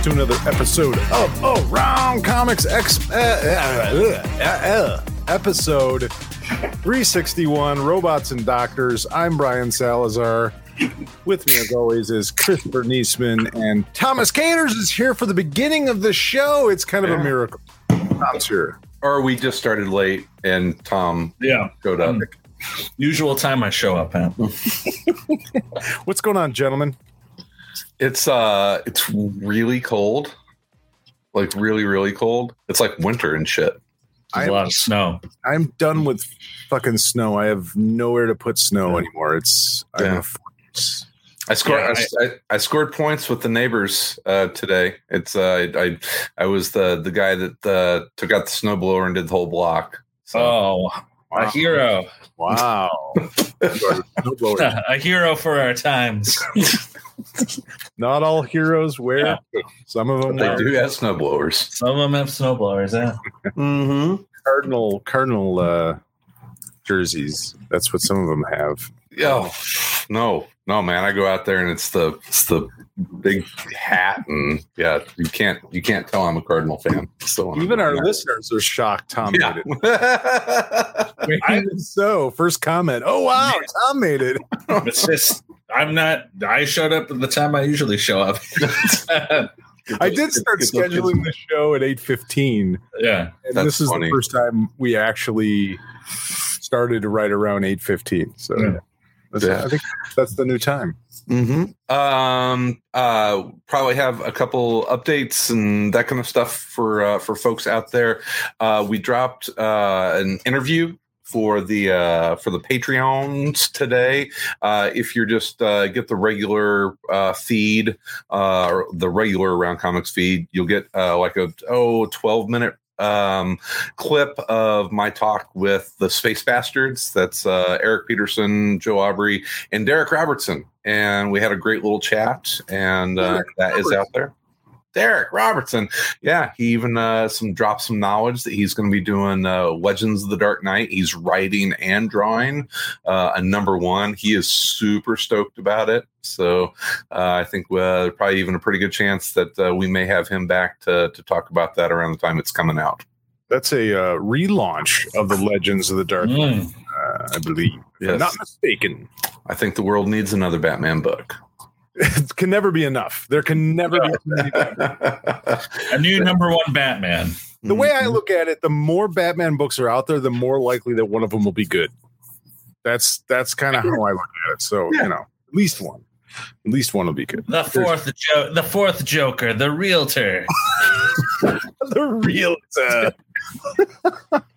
Back to another episode of Around Comics X uh, uh, uh, uh, episode 361 Robots and Doctors. I'm Brian Salazar. With me, as always, is Christopher Neseman, and Thomas Katers is here for the beginning of the show. It's kind of a Yeah. miracle. Tom's here. or we just started late and Tom Yeah, showed up. Um, usual time I show up at. What's going on, gentlemen? It's uh it's really cold. Like really, really cold. It's like winter and shit. There's a lot of snow. I'm done with fucking snow. I have nowhere to put snow anymore. It's I'm Yeah. a. I scored Yeah, I, I, I scored points with the neighbors uh today. It's uh I I, I was the the guy that uh took out the snowblower and did the whole block. So Oh, a hero, Wow. A hero for our times. Not all heroes wear. Some of them they wear do have snowblowers. Some of them have snowblowers. Yeah, Mm-hmm. cardinal cardinal uh, jerseys. That's what some of them have. Yeah. No, no, man. I go out there and it's the it's the big hat and yeah, you can't you can't tell I'm a Cardinal fan. So Even our listeners are shocked. Tom yeah. made it. Even so, first comment. Oh wow, Tom made it. it's just I'm not. I showed up at the time I usually show up. I did start scheduling the show at eight fifteen, yeah, and That's this is funny. the first time we actually started right around eight fifteen. So. Yeah. that's- Yeah. I think that's the new time. Mm-hmm. Um, uh, probably have a couple updates and that kind of stuff for uh, for folks out there. Uh, we dropped uh, an interview for the uh, for the Patreons today. Uh, if you're just uh, get the regular uh, feed, uh, or the regular Around Comics feed, you'll get uh, like a oh 12 minute um, clip of my talk with the Space Bastards. That's uh, Eric Peterson, Joe Aubrey, and Darick Robertson. And we had a great little chat, and uh, that is out there. Darick Robertson, yeah, he even uh, some dropped some knowledge that he's going to be doing uh, Legends of the Dark Knight. He's writing and drawing uh, a number one. He is super stoked about it. So uh, I think uh, probably even a pretty good chance that uh, we may have him back to to talk about that around the time it's coming out. That's a uh, relaunch of the Legends of the Dark, Mm. uh, I believe. If I'm not mistaken. I think the world needs another Batman book. It can never be enough. There can never be too many Batman. a new number one Batman. The way I look at it, the more Batman books are out there, the more likely that one of them will be good. That's that's kind of how I look at it. So Yeah. you know, at least one, at least one will be good. The fourth, jo- the fourth Joker, the realtor. the real. Uh,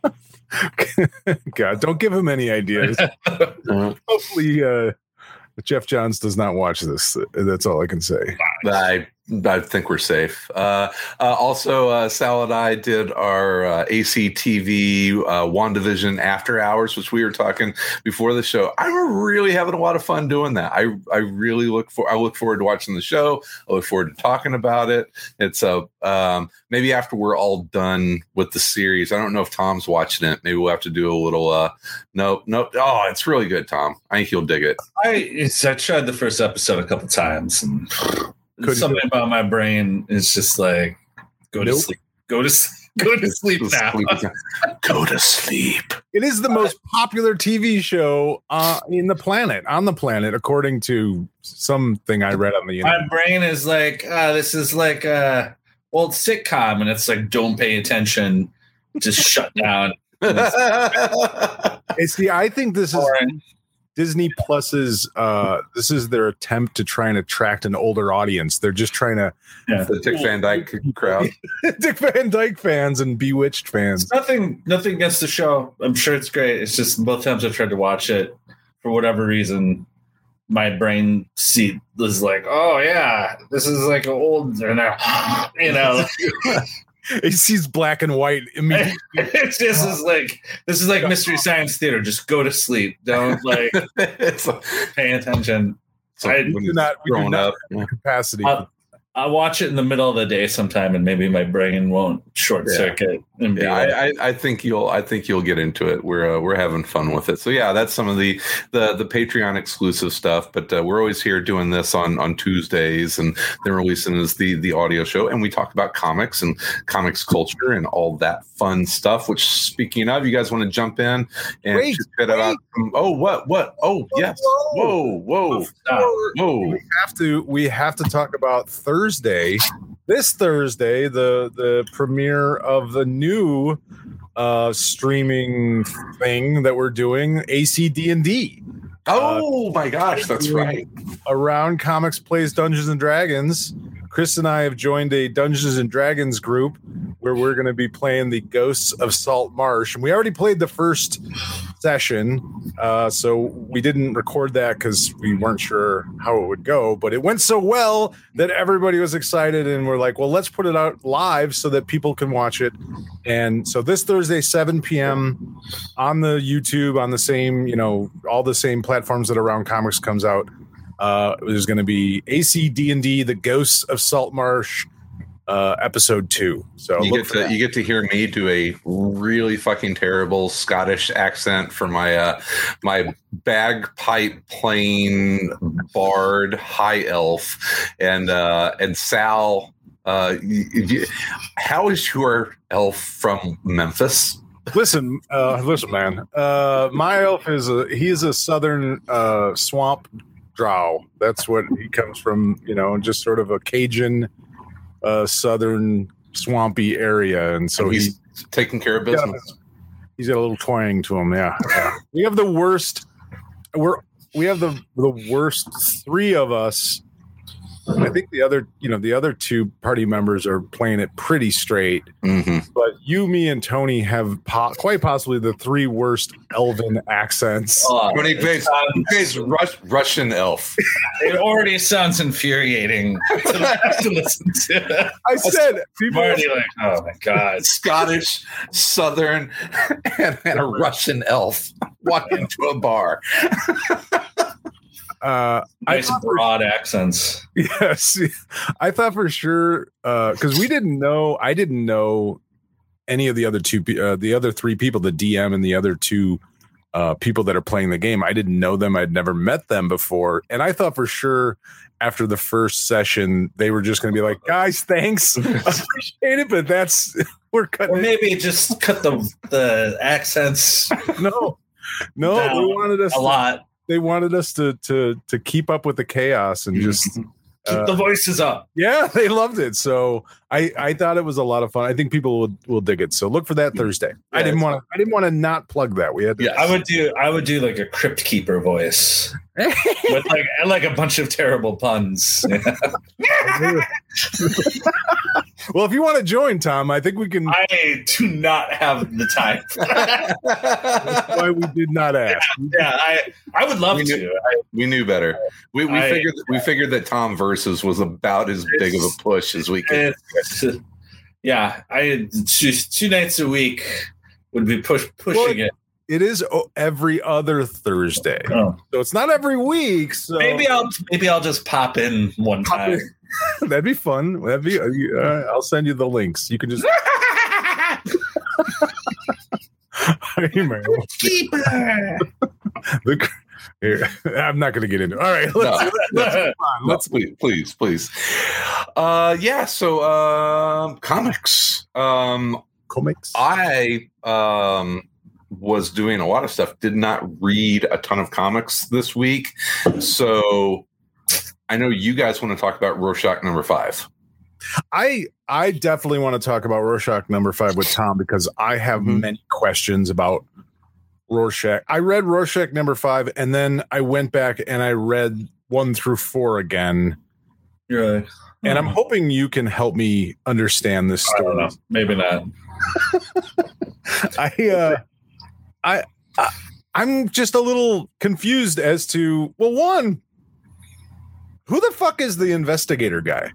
God, don't give him any ideas. Mhm. Hopefully, uh, Geoff Johns does not watch this. That's all I can say. I I think we're safe. Uh, uh, also, uh, Sal and I did our uh, ACTV uh, WandaVision after hours, which we were talking before the show. I'm really having a lot of fun doing that. I I really look for I look forward to watching the show. I look forward to talking about it. It's a um, maybe after we're all done with the series. I don't know if Tom's watching it. Maybe we'll have to do a little. Uh, nope, nope. Oh, it's really good, Tom. I think you'll dig it. I I tried the first episode a couple times, and Couldn't something about my brain is just like go to sleep, go to sleep, go to sleep now. Go to sleep. It is the most popular TV show uh, in the planet, on the planet, according to something I read on the internet. My brain is like, ah, this is like a old sitcom, and it's like, don't pay attention, just shut down. Hey, see, I think this is. Disney Plus's uh this is their attempt to try and attract an older audience. They're just trying to The Dick Van Dyke crowd. Dick Van Dyke fans and Bewitched fans. nothing nothing against the show. I'm sure it's great. It's just both times I've tried to watch it, for whatever reason, my brain seat was like, oh yeah, this is like an old, and I, you know, He sees black and white immediately. it's just is like this is like mystery science theater. Just go to sleep. Don't like it's a, pay attention. so I when do not- we do not- up. yeah. capacity. Uh, I'll watch it in the middle of the day sometime, and maybe my brain won't short Yeah. circuit and be Yeah, like, I, I, I think you'll I think you'll get into it. We're uh, we're having fun with it. So yeah, that's some of the the the Patreon exclusive stuff. But uh, we're always here doing this on on Tuesdays, and then releasing is the the audio show, and we talk about comics and comics culture and all that fun stuff. Which speaking of, you guys want to jump in and Wait, chit about? some- oh, what what? Oh yes. whoa. Whoa whoa "Ah, whoa. we have to we have to talk about Thursday. This Thursday, the the premiere of the new uh streaming thing that we're doing, ACD and D. Oh my gosh, that's right. Around Comics Plays Dungeons and Dragons. Chris and I have joined a Dungeons and Dragons group where we're going to be playing the Ghosts of Salt Marsh. And we already played the first session. Uh, so we didn't record that because we weren't sure how it would go. But it went so well that everybody was excited. And we're like, well, let's put it out live so that people can watch it. And so this Thursday, 7 p.m. on the YouTube, on the same, you know, all the same platforms that Around Comics comes out. Uh, there's going to be AC D and D, The Ghosts of Salt Marsh, uh, episode two. So you get to that. you get to hear me do a really fucking terrible Scottish accent for my uh my bagpipe playing bard high elf and uh and Sal uh y- y- how is your elf from Memphis? listen, uh, listen, man. Uh, my elf is a he's a southern uh, swamp drow. That's what he comes from. You know, just sort of a Cajun, uh, southern swampy area, and so So he's he's taking care of business. he's got a little twang to him. Yeah, yeah. we have the worst. We're we have the the worst three of us. I think the other, you know, the other two party members are playing it pretty straight. hmm But you, me, and Tony have po- quite possibly the three worst Elven accents. oh, When he plays, sounds- he plays Rus- Russian elf. it already sounds infuriating to, to listen to. I said I'm people. already like, oh my god. Scottish, Southern, and, and a Russian elf walk into a bar. Uh, I Nice for, broad accents. yes, I thought for sure because we didn't know. I didn't know any of the other two, uh, the other three people, the DM and the other two uh, people that are playing the game. I didn't know them. I'd never met them before, and I thought for sure after the first session they were just going to be like, "Guys, thanks, appreciate it," but that's we're cutting Or it maybe just cut the the accents no no we wanted us a lot. They wanted us to to to keep up with the chaos and just Keep uh, the voices up. yeah they loved it so i i thought it was a lot of fun i think people will will dig it so look for that thursday i didn't want to i didn't want to not plug that we had to Yeah. I would do I would do like a crypt keeper voice with like like a bunch of terrible puns. Well if you want to join tom i think we can I do not have the time. that's why we did not ask yeah, I I would love We knew- to. I, We knew better. We, we I- figured we figured that Tom versus was about as big of a push as we could. yeah, I two, two nights a week would be push pushing it. it is every other thursday Oh. so it's not every week so Maybe I'll maybe I'll just pop in one Pop time. that'd be fun that'd be uh, i'll send you the links you can just. Keeper. The- here, I'm not going to get into. It. All right, let's, No. let's. No, Let's please, please, please. Uh, yeah. So, um, comics. Um, comics. I um was doing a lot of stuff. Did not read a ton of comics this week, so I know you guys want to talk about Rorschach number five. I I definitely want to talk about Rorschach number five with Tom because I have Mhm. many questions about Rorschach. I read Rorschach number five, and then I went back and I read one through four again. You're And I'm hmm, hoping you can help me understand this I don't story. know. Maybe not. I, uh, I, I, I'm just a little confused as to well, one, who the fuck is the investigator guy?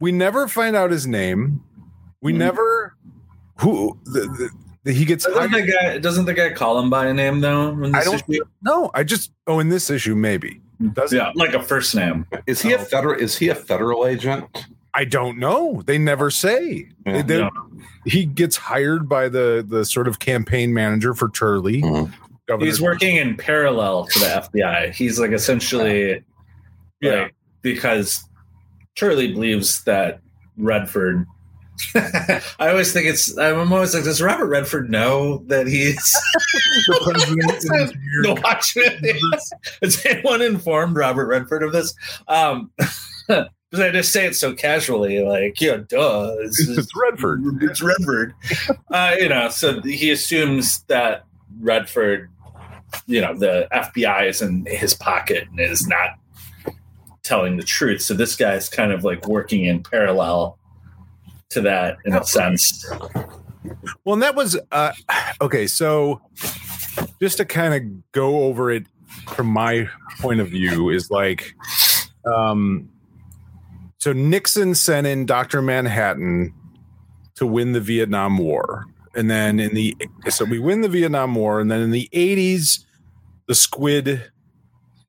We never find out his name. We Mhm. never who the, the, the he gets Doesn't hired. the guy doesn't the guy call him by a name though? in I don't issue? no. I just oh in this issue maybe does Yeah, like a first name. Is he a Oh. federal? Is he a federal agent? I don't know. They never say. Yeah. They- Yeah. He gets hired by the the sort of campaign manager for Turley. Mhm. He's working in parallel to the FBI. He's like essentially, Yeah. like, because Turley believes that Redford. I always think it's. I'm always like, does Robert Redford know that he's the president in his weird no watchman? Has anyone informed Robert Redford of this? Um, because I just say it so casually, like, yeah, duh. It's, It's Redford. It's Redford. uh, you know, so he assumes that Redford, you know, the FBI is in his pocket and is not telling the truth. So this guy's kind of like working in parallel to that in a sense. Well, and that was uh, okay. So, just to kind of go over it from my point of view, is like, um, so Nixon sent in Doctor Manhattan to win the Vietnam War, and then in the so we win the Vietnam War, and then in the eighties, the squid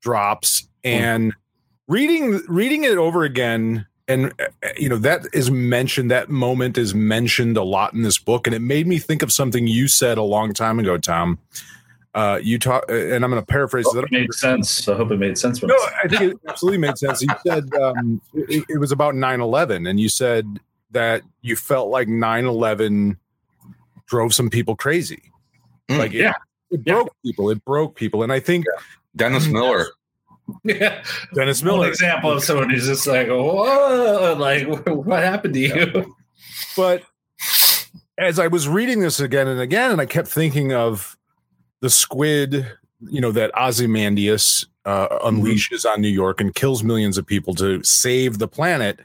drops, and reading reading it over again and uh, you know that is mentioned that moment is mentioned a lot in this book and it made me think of something you said a long time ago tom uh you talk uh, and i'm going to paraphrase Hope that it made sense. I hope it made sense. When no I i think it absolutely made sense you said um it, it was about 9-11 and you said that you felt like 9-11 drove some people crazy Mm, like it, yeah. it Yeah. broke people it broke people and i think Dennis Miller. Yeah. dennis One miller example of someone who's just like, whoa, like, what happened to you? but as I was reading this again and again, and I kept thinking of the squid, you know, that Ozymandias uh, unleashes on New York and kills millions of people to save the planet.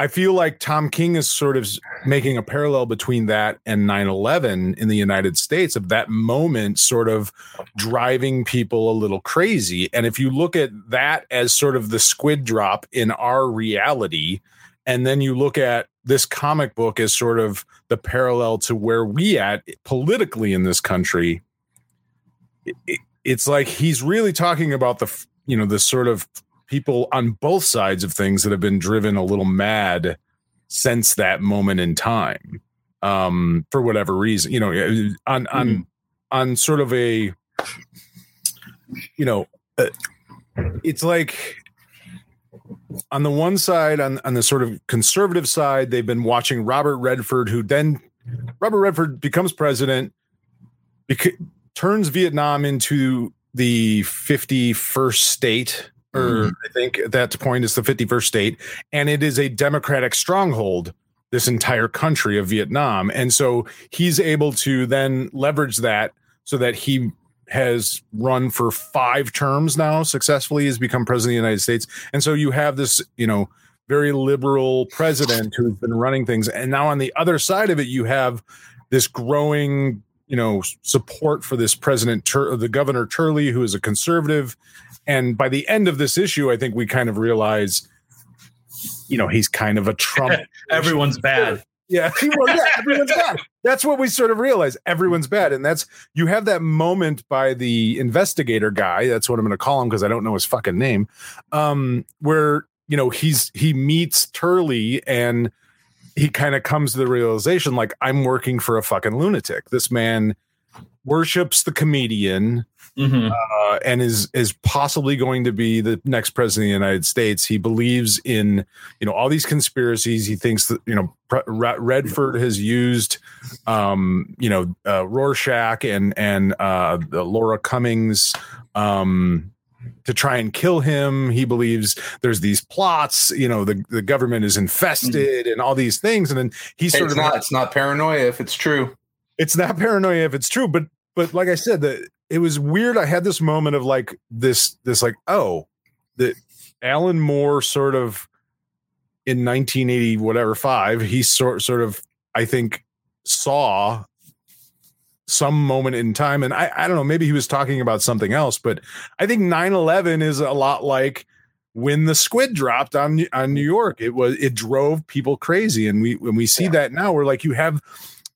I feel like Tom King is sort of making a parallel between that and 9 11 in the United States, of that moment sort of driving people a little crazy. And if you look at that as sort of the squid drop in our reality, and then you look at this comic book as sort of the parallel to where we at politically in this country it- it- it's like he's really talking about the you know the sort of people on both sides of things that have been driven a little mad since that moment in time um for whatever reason you know on on on sort of a you know uh, it's like on the one side on on the sort of conservative side they've been watching Robert Redford who then Robert Redford becomes president bec- turns Vietnam into the 51st state or mm-hmm. I think at that point is the 51st state and it is a democratic stronghold this entire country of Vietnam. And so he's able to then leverage that so that he has run for five terms now successfully has become president of the United States. And so you have this you know very liberal president who's been running things. And now on the other side of it you have this growing you know support for this president Tur- the governor Turley who is a conservative and by the end of this issue I think we kind of realize you know he's kind of a Trump Everyone's bad. yeah, well, yeah, everyone's bad. That's what we sort of realize. Everyone's bad, and that's you have that moment by the investigator guy. That's what I'm going to call him because I don't know his fucking name. Um, where you know he's he meets Turley and he kind of comes to the realization like I'm working for a fucking lunatic. This man worships the comedian Mhm. uh, and is is possibly going to be the next president of the United States. He believes in you know all these conspiracies. He thinks that you know Redford has used um, you know uh, Rorschach and and uh, the Laura Cummings. Um, to try and kill him. He believes there's these plots, you know, the, the government is infested and all these things. And then he Hey, sort it's of not. It's not paranoia if it's true. It's not paranoia if it's true, but but like I said, that it was weird. I had this moment of like this this like oh, that Alan Moore sort of in 1980 whatever five he sort sort of I think saw some moment in time and I, I don't know maybe he was talking about something else but i think 9-11 is a lot like when the squid dropped on on new york it was it drove people crazy and we when we see Yeah. that now we're like you have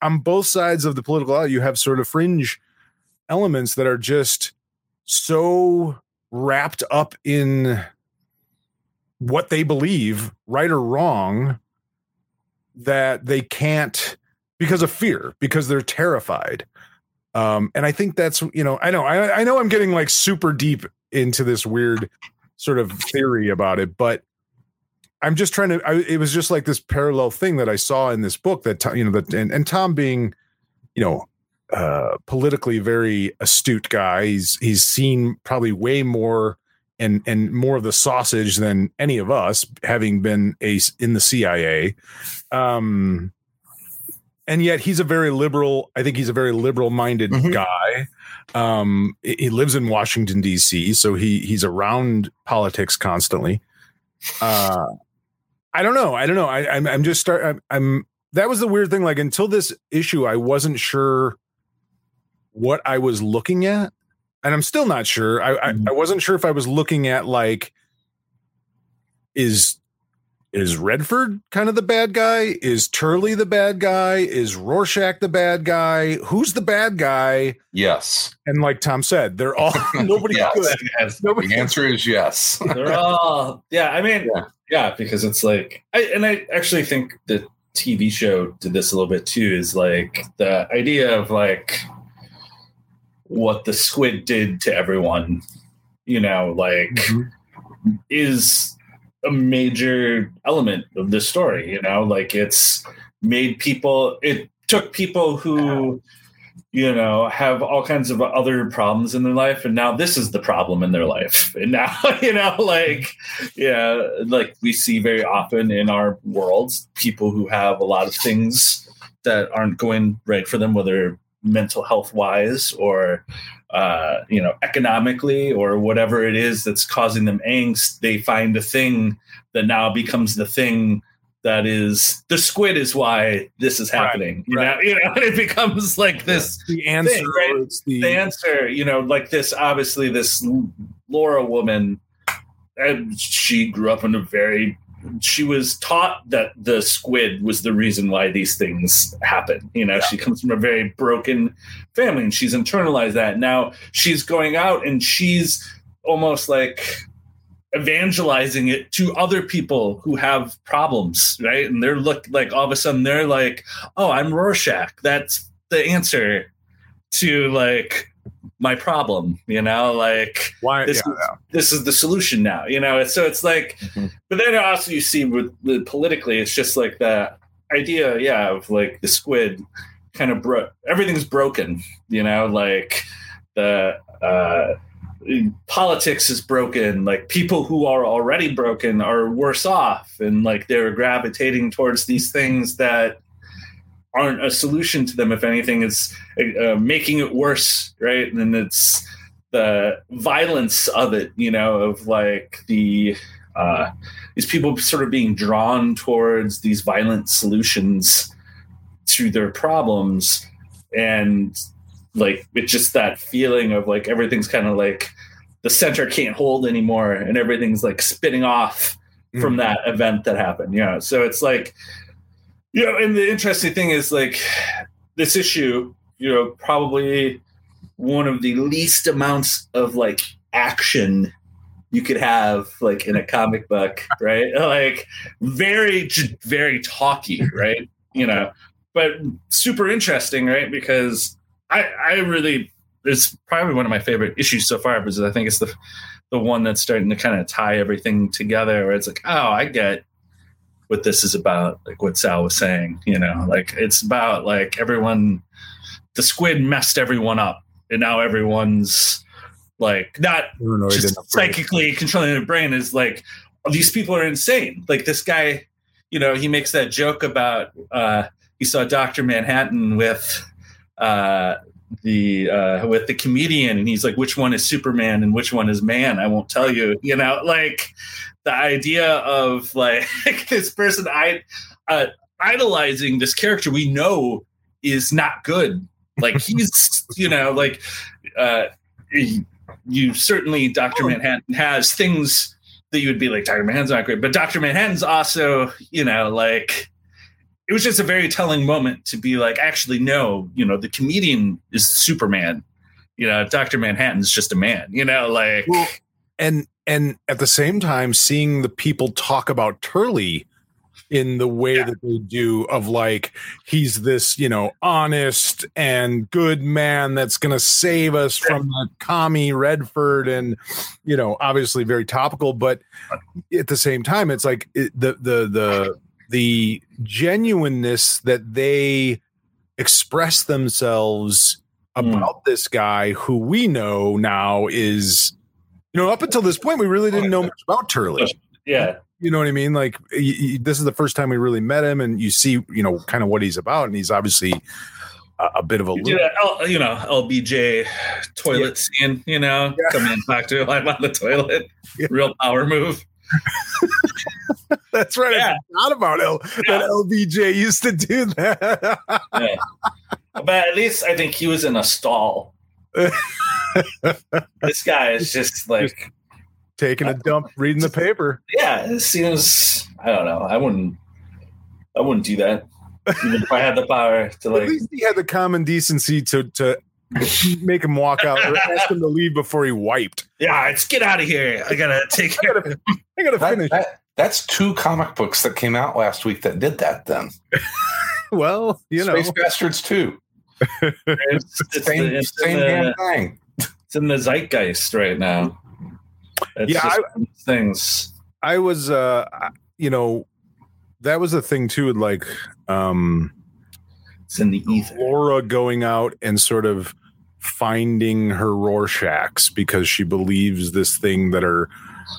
on both sides of the political aisle you have sort of fringe elements that are just so wrapped up in what they believe right or wrong that they can't because of fear because they're terrified. Um and i think that's you know i know I, I know i'm getting like super deep into this weird sort of theory about it but i'm just trying to I, it was just like this parallel thing that i saw in this book that Tom- you know that and, and tom being you know uh politically very astute guy he's he's seen probably way more and and more of the sausage than any of us having been a in the cia um and yet he's a very liberal i think he's a very liberal minded Mhm. guy. Um he he lives in washington dc so he he's around politics constantly. Uh i don't know i don't know I, i'm i'm just start I'm, I'm that was the weird thing like until this issue i wasn't sure what i was looking at and i'm still not sure i I, Mhm. I wasn't sure if i was looking at like is is Redford kind of the bad guy? Is Turley the bad guy? Is Rorschach the bad guy? Who's the bad guy? Yes. And like Tom said, they're all nobody Yes. good. Yes. Nobody The answer is yes. They're all yeah. I mean, Yeah. yeah. because it's like, I, and I actually think the TV show did this a little bit too. Is like the idea of like what the squid did to everyone. You know, like Mm-hmm. is a major element of this story. You know, like it's made people. It took people who you know have all kinds of other problems in their life and now this is the problem in their life and now you know like yeah like we see very often in our worlds people who have a lot of things that aren't going right for them whether mental health wise or uh, you know economically or whatever it is that's causing them angst they find a thing that now becomes the thing that is the squid is why this is happening you right. know you know and it becomes like this the answer thing, right? it's the, the answer, you know, like this, obviously, this Laura woman, and she grew up in a very, she was taught that the squid was the reason why these things happen. You know, she comes from a very broken family and she's internalized that. Now she's going out and she's almost like evangelizing it to other people who have problems, right? And they're look like all of a sudden they're like, oh, I'm Rorschach. That's the answer to like my problem, you know, like why this yeah, is this is the solution now, you know. So it's like, Mhm. but then also you see with, with politically, it's just like that idea, yeah, of like the squid kind of bro- everything's broken, you know, like the uh, politics is broken. Like people who are already broken are worse off, and like they're gravitating towards these things that aren't a solution to them. If anything, it's uh, making it worse, right? And then it's the violence of it, you know, of like the uh, these people sort of being drawn towards these violent solutions to their problems, and like it's just that feeling of like everything's kind of like the center can't hold anymore, and everything's like spinning off from Mhm. that event that happened. You know, so it's like you know, and the interesting thing is like this issue, you know, probably one of the least amounts of like action you could have like in a comic book, right? Like very, very talky, right? You know, but super interesting, right? Because I, I really, it's probably one of my favorite issues so far because I think it's the, the one that's starting to kind of tie everything together. Where it's like, oh, I get what this is about, like what Sal was saying. You know, like it's about like everyone, the squid messed everyone up, and now everyone's like not just psychically controlling their brain is like oh, these people are insane. Like this guy, you know, he makes that joke about uh he saw Doctor Manhattan with uh, the uh, with the comedian, and he's like, "Which one is Superman and which one is man?" I won't tell you. You know, like the idea of like this person I uh, idolizing this character we know is not good. Like he's, you know, like uh, he- you certainly Doctor Oh. Manhattan has things that you would be like Doctor Manhattan's not great, but Doctor Manhattan's also, you know, like it was just a very telling moment to be like, actually, no, you know, the comedian is Superman. You know, Doctor Manhattan's just a man. You know, like Well, and and at the same time seeing the people talk about Turley in the way Yeah. that they do of like he's this you know honest and good man that's going to save us from the commie redford and you know obviously very topical but at the same time it's like it, the the the the genuineness that they express themselves Mm. about this guy who we know now is you know up until this point we really didn't know much about turley yeah, you know what i mean like y- y- this is the first time we really met him and you see you know kind of what he's about and he's obviously a, a bit of a you oh, know, L, you know, LBJ toilet scene. You know, come in talk to him. I'm on the toilet. Yeah. Real power move. that's right Yeah. i forgot about L, Yeah. that lbj used to do that Yeah. but at least I think he was in a stall. this guy is just like, taking a dump reading the paper yeah, it seems. I don't know. I wouldn't. I wouldn't do that. Even if I had the power to at like. least he had the common decency to to make him walk out or ask him to leave before he wiped Yeah, let's get out of here. I gotta take care of i gotta That- finish that- that's two comic books that came out last week that did that. Then well you know Space Bastards two, It's, it's, same, the, it's, same in damn the, thing. it's in the zeitgeist right now. It's Yeah, just one things. I was uh you know that was the thing too like um It's in the ether. Laura going out and sort of finding her Rorschachs because she believes this thing that her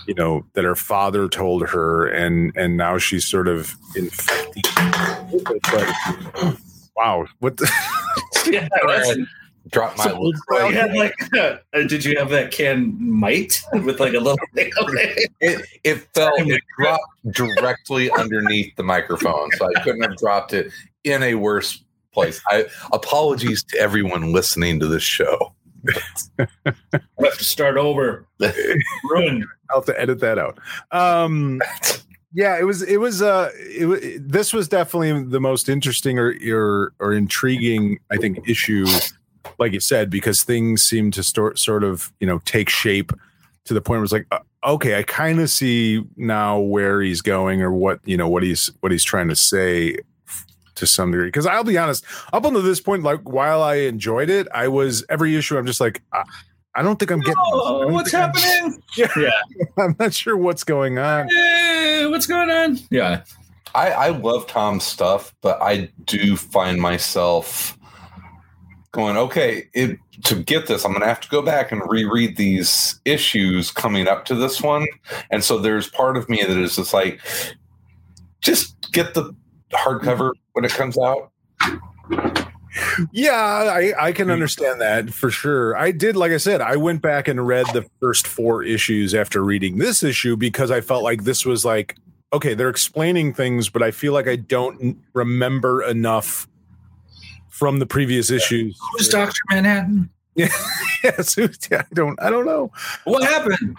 you know that her father told her and and now she's sort of infected with but wow what the, yeah, that's, Drop my Some old style had like, uh, did you have that can mite with like a little thing on it? it it fell it dropped directly underneath the microphone so i couldn't have dropped it in a worse place i apologies to everyone listening to this show I have to start over. Ruined. I'll have to edit that out. Um, yeah, it was. It was. Uh, it, wa- this was definitely the most interesting or or, or intriguing, I think, issue. Like you said, because things seem to start sort of you know take shape to the point where it's like, uh, okay, I kind of see now where he's going or what you know what he's what he's trying to say to some degree. Because I'll be honest, up until this point, like while I enjoyed it, I was every issue. I'm just like, I, I don't think I'm getting. Oh, what's think I'm- happening? Yeah. Yeah. I'm not sure what's going on. Eh, what's going on? Yeah. I, I love Tom's stuff, but I do find myself going, okay, it, to get this, I'm going to have to go back and reread these issues coming up to this one. And so there's part of me that is just like, just get the hardcover when it comes out. Yeah, I, I can understand that for sure. I did, like I said, I went back and read the first four issues after reading this issue because I felt like this was like, okay, they're explaining things, but I feel like I don't remember enough from the previous issues. Who's Doctor Manhattan? yes, I don't, I don't know. What happened?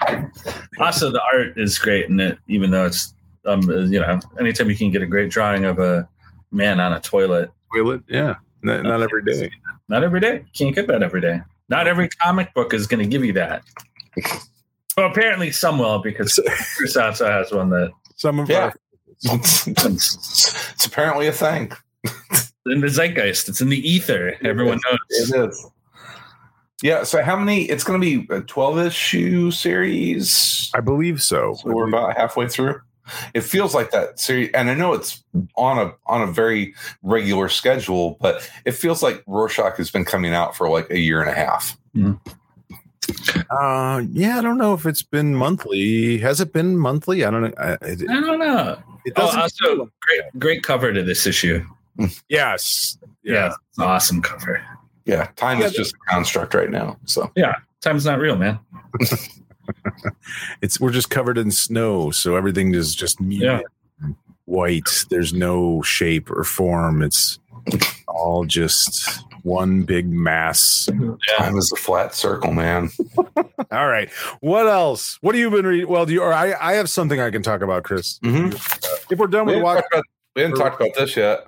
Also, the art is great in it, even though it's um, you know, anytime you can get a great drawing of a man on a toilet, Toilet, yeah, not, not every day. not every day. Can't get that every day. Not every comic book is going to give you that. Well, apparently some will because Chris also has one that Some of Yeah. our it's, it's apparently a thing. in the zeitgeist. It's in the ether. Everyone knows. It is. Yeah. So how many? It's going to be a 12 issue series. I believe so. So we're about halfway through. It feels like that series, and I know it's on a on a very regular schedule, but it feels like Rorschach has been coming out for like a year and a half. Uh, yeah, I don't know if it's been monthly. Has it been monthly? I don't know. I, it, I don't know. it Oh, doesn't. also great, great cover to this issue. yes. Yeah, it's an awesome cover. Yeah, time Yeah, is just a construct right now. So yeah. Time's not real, man. It's we're just covered in snow, so everything is just Yeah. white. There's no shape or form. It's all just one big mass. time is a flat circle, man. All right. What else? What have you been reading? Well, do you or I I have something I can talk about, Chris. Mm-hmm. If we're done We, with didn't watch, about, we didn't talk about this yet.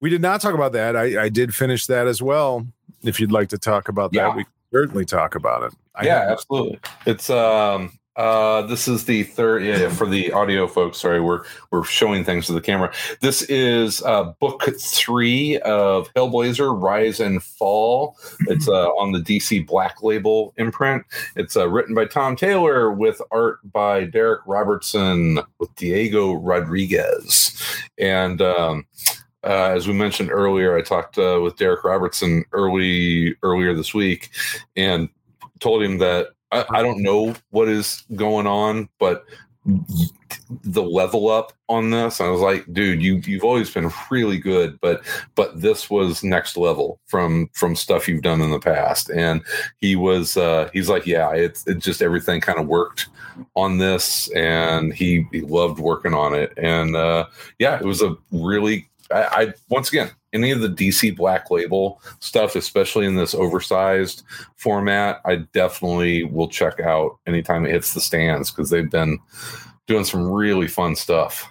we did not talk about that. I, I did finish that as well. If you'd like to talk about that, we can certainly talk about it. I yeah, have- absolutely. It's um uh this is the third yeah, yeah, for the audio folks. Sorry, we're we're showing things to the camera. This is uh book three of Hellblazer: Rise and Fall. It's uh on the DC Black Label imprint. It's uh, written by Tom Taylor with art by Darick Robertson with Diego Rodriguez, and um. Uh, as we mentioned earlier, I talked uh, with Darick Robertson early earlier this week, and told him that I, I don't know what is going on, but the level up on this, I was like, dude, you you've always been really good, but but this was next level from from stuff you've done in the past. And he was uh he's like, yeah, it's it just everything kind of worked on this, and he he loved working on it. And uh yeah, it was a really I, I once again any of the DC Black Label stuff, especially in this oversized format, I definitely will check out anytime it hits the stands because they've been doing some really fun stuff.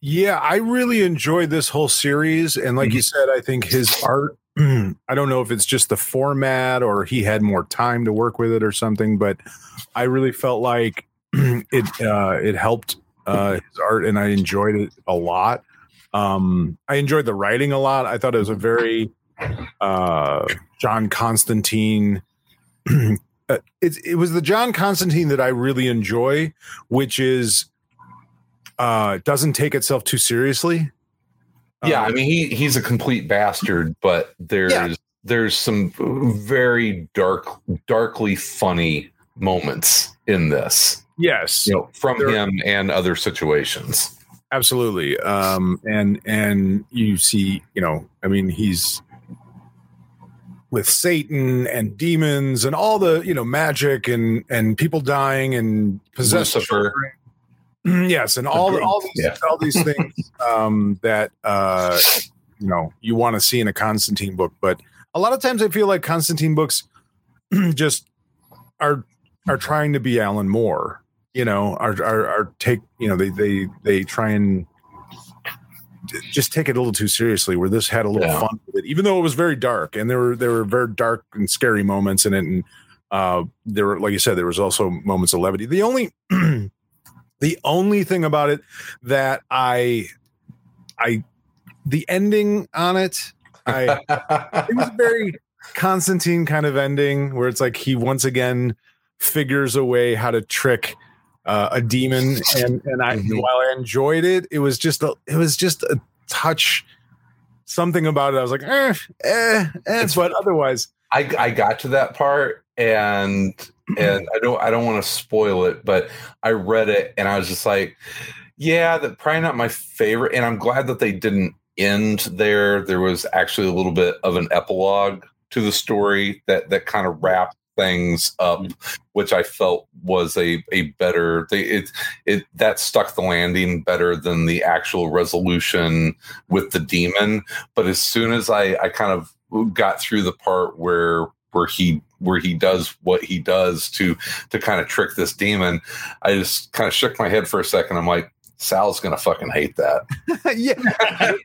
Yeah, I really enjoyed this whole series. And like you said, I think his art, I don't know if it's just the format or he had more time to work with it or something, but I really felt like it uh, it helped uh, his art and I enjoyed it a lot. Um, I enjoyed the writing a lot. I thought it was a very uh, John Constantine. uh, it, it was the John Constantine that I really enjoy, which is uh doesn't take itself too seriously. Yeah, Um, I mean he he's a complete bastard, but there's Yeah. there's some very dark, darkly funny moments in this, yes, you know, from There- him and other situations. Absolutely. Um and and you see, you know, I mean he's with Satan and demons and all the, you know, magic and and people dying and possessed yes, and all Agreed. all these Yeah. all these things um that uh you know you want to see in a Constantine book, but a lot of times I feel like Constantine books just are are trying to be Alan Moore. You know, are are, are take you know they they they try and just take it a little too seriously. Where this had a little Yeah. fun with it, even though it was very dark and there were there were very dark and scary moments in it, and uh, there were like you said there was also moments of levity. The only the only thing about it that I I the ending on it I it was a very Constantine kind of ending where it's like he once again figures a way how to trick uh, a demon and and I Mhm. while I enjoyed it it was just a it was just a touch something about it I was like eh eh, eh but otherwise I I got to that part and and I don't I don't want to spoil it, but I read it and I was just like, yeah, that probably not my favorite. And I'm glad that they didn't end there. There was actually a little bit of an epilogue to the story that that kind of wrapped things up, mm. which I felt was a a better they it it that stuck the landing better than the actual resolution with the demon. But as soon as I I kind of got through the part where where he where he does what he does to to kind of trick this demon i just kind of shook my head for a second. I'm like sal's gonna fucking hate that. Yeah.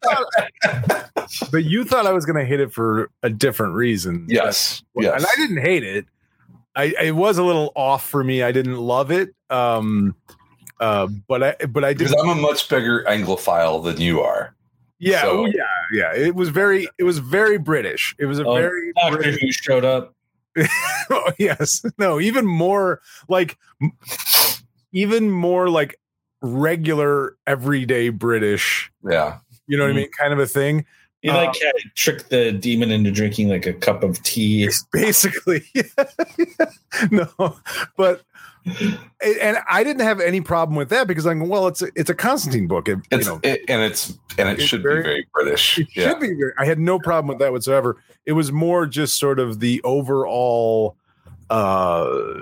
Thought- but you thought I was gonna hit it for a different reason. Yes and yes. I didn't hate it. I it was a little off for me. I didn't love it. Um, uh, but I but I did. because i'm a much bigger anglophile than you are Yeah, so- oh, yeah, yeah. It was very it was very British. It was a Oh, very Doctor British. Who showed up. oh, yes, no, even more like even more like regular everyday British. yeah You know what I Mhm. mean? Kind of a thing. You like uh, trick the demon into drinking like a cup of tea. Basically, no, but and I didn't have any problem with that because I'm well, it's a, it's a Constantine book, it, it's, you know, it, and it's and it should very, be very British. It yeah. should be. Very, I had no problem with that whatsoever. It was more just sort of the overall uh,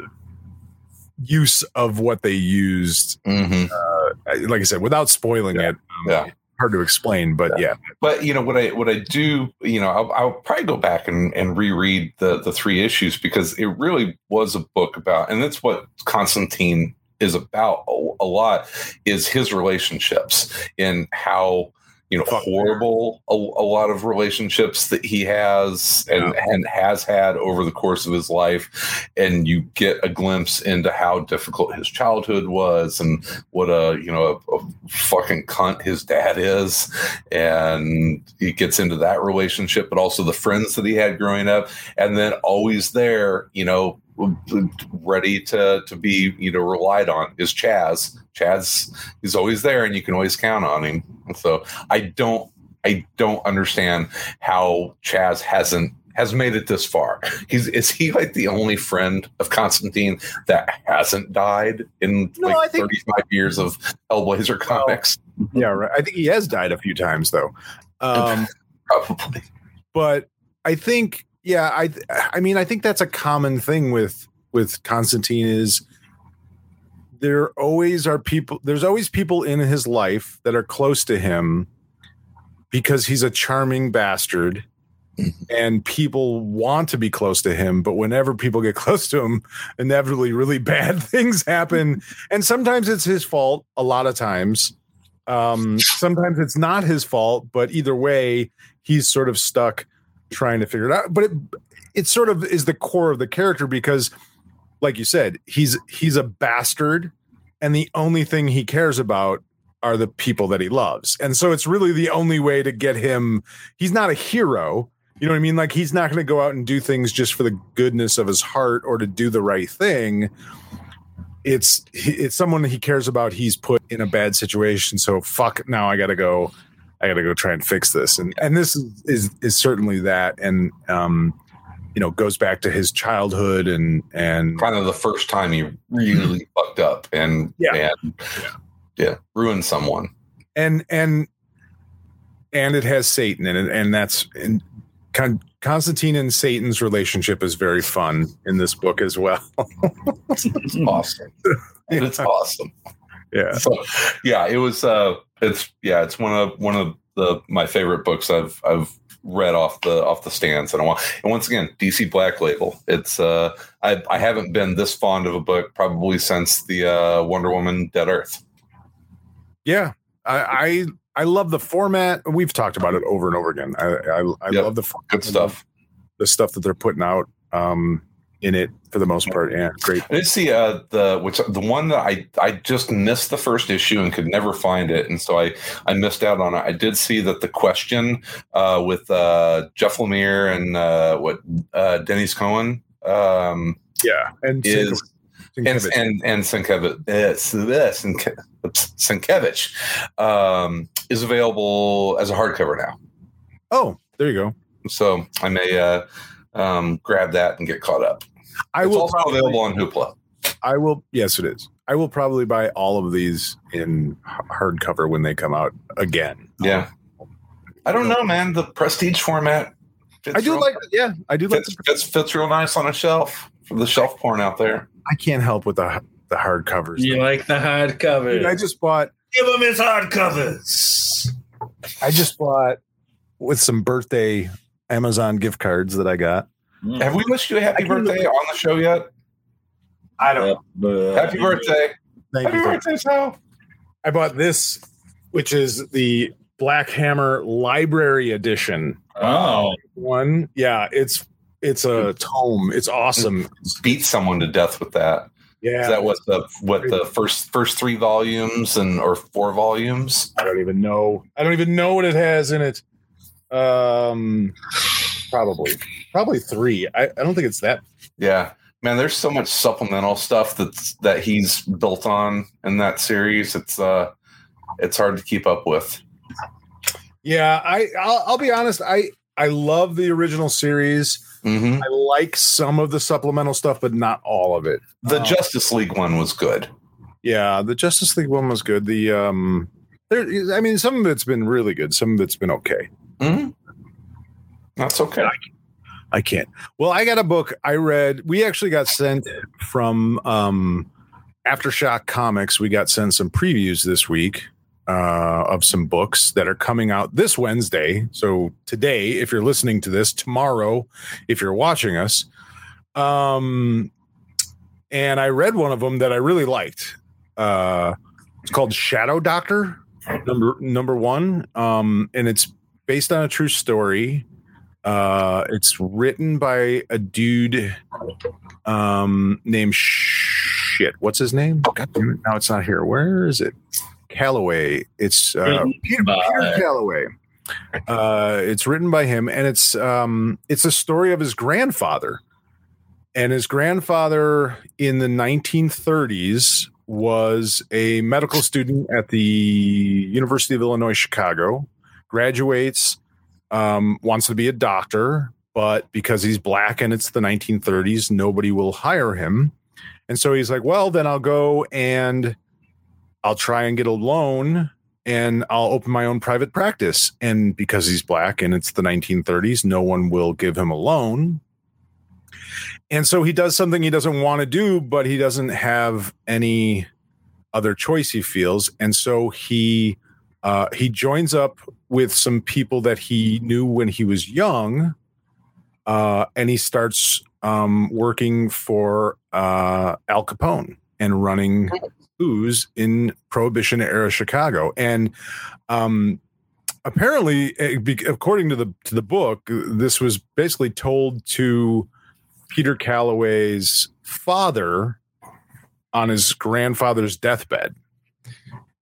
use of what they used. Mm-hmm. Uh, like I said, without spoiling yeah. it. Um, yeah hard to explain, but yeah. yeah. But you know what I what I do, you know, I'll, I'll, probably go back and, and reread the the three issues because it really was a book about, and that's what Constantine is about a, a lot is his relationships and how you know horrible a, a, lot of relationships that he has and yeah. and has had over the course of his life. And you get a glimpse into how difficult his childhood was and what a you know a, a fucking cunt his dad is. And he gets into that relationship but also the friends that he had growing up. And then always there you know ready to to be you know relied on is Chaz. Chaz is always there, and you can always count on him. So I don't I don't understand how Chaz hasn't has made it this far. He's is he like the only friend of Constantine that hasn't died in no, like 35 years of Hellblazer comics? Well, yeah, right. I think he has died a few times though. Um, Probably. But I think yeah, I I mean I think that's a common thing with with Constantine is there always are people there's always people in his life that are close to him because he's a charming bastard mm-hmm. and people want to be close to him but whenever people get close to him inevitably really bad things happen and sometimes it's his fault a lot of times um, sometimes it's not his fault but either way he's sort of stuck trying to figure it out. But it it sort of is the core of the character because, like you said, he's he's a bastard, and the only thing he cares about are the people that he loves. And so it's really the only way to get him. He's not a hero. You know what I mean? Like he's not going to go out and do things just for the goodness of his heart or to do the right thing. It's it's someone he cares about. He's put in a bad situation. So fuck. Now I got to go I got to go try and fix this. And and this is is, is certainly that. And um, you know, goes back to his childhood and and kind of the first time he really fucked up and yeah. and yeah. yeah, ruined someone. And and and it has Satan in it, and that's and Con- Constantine and Satan's relationship is very fun in this book as well. it's awesome. It's awesome. Yeah. So, yeah, it was uh it's yeah, it's one of one of the my favorite books I've I've read off the off the stands in a while. And once again, DC Black Label. It's uh I I haven't been this fond of a book probably since the uh Wonder Woman Dead Earth. Yeah. I I, I love the format. We've talked about it over and over again. I I, I yep. love the good stuff. The stuff that they're putting out. Um in it for the most part. Yeah, great. I did see uh, the which the one that I I just missed the first issue and could never find it, and so I I missed out on it. I did see that the question uh, with uh, Jeff Lemire and uh, what uh, Denys Cowan. Um, yeah, and is. And and and Sienkiewicz, uh, Sienkiewicz um, is available as a hardcover now. Oh, there you go. So I may uh, um, grab that and get caught up. I it's will also probably, available on Hoopla. I will. Yes, it is. I will probably buy all of these in hardcover when they come out again. Yeah. I don't know, man. The prestige format. I do real, like. Yeah, I do fits, like. Fits, fits real nice on a shelf for the shelf porn out there. I can't help with the the hardcovers. You like the hardcovers? I just bought. Give them his hardcovers. I just bought with some birthday Amazon gift cards that I got. Mm. Have we wished you a happy birthday on the show yet? I don't know. happy birthday. Thank happy you. birthday, Sal. I bought this, which is the Black Hammer Library Edition. Oh. One. Yeah, it's it's a tome. It's awesome. Beat someone to death with that. Yeah. Is that was the what the first first three volumes and or four volumes? I don't even know. I don't even know what it has in it. Um, probably, probably three. I, I don't think it's that. Yeah, man. There's so much supplemental stuff that's that he's built on in that series. It's uh, it's hard to keep up with. Yeah, I I'll, I'll be honest. I I love the original series. hmm I like some of the supplemental stuff, but not all of it. The Um, Justice League one was good. Yeah, the Justice League one was good. The um, there. I mean, some of it's been really good. Some of it's been okay. Hmm That's okay. I can't. Well, I got a book I read. We actually got sent from um, Aftershock Comics. We got sent some previews this week uh, of some books that are coming out this Wednesday. So today, if you're listening to this, tomorrow, if you're watching us. Um, and I read one of them that I really liked. Uh, it's called Shadow Doctor, number number one, um, and it's based on a true story. Uh, it's written by a dude um, named shit. What's his name? God damn it! Now it's not here. Where is it? Calloway. It's uh, Peter, Peter Calloway. Uh, it's written by him, and it's um, it's a story of his grandfather. And his grandfather in the 1930s was a medical student at the University of Illinois Chicago. Graduates, um, wants to be a doctor, but because he's black and it's the 1930s, nobody will hire him. And so he's like, well, then I'll go and I'll try and get a loan and I'll open my own private practice. And because he's black and it's the 1930s, no one will give him a loan. And so he does something he doesn't want to do, but he doesn't have any other choice, he feels. And so he uh, he joins up with some people that he knew when he was young, uh, and he starts um, working for uh, Al Capone and running booze in Prohibition era Chicago. And um, apparently, eh, according to the to the book, this was basically told to Peter Calloway's father on his grandfather's deathbed.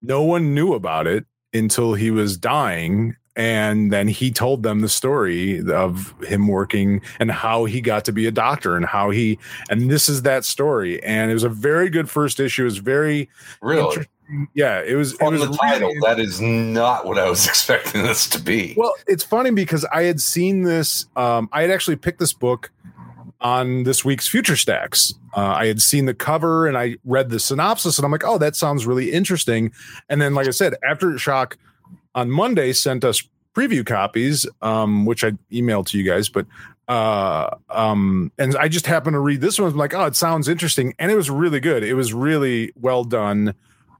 No one knew about it until he was dying. And then he told them the story of him working and how he got to be a doctor and how he, and this is that story. And it was a very good first issue. It was very, Really? interesting. yeah, it was, it was the title, really- that is not what I was expecting this to be. well, it's funny because I had seen this. Um, I had actually picked this book on this week's Future Stacks. Uh, I had seen the cover and I read the synopsis, and I'm like, oh, that sounds really interesting. And then, like I said, Aftershock on Monday sent us preview copies, um, which I emailed to you guys, but uh um and i just happened to read this one I'm like oh it sounds interesting and it was really good it was really well done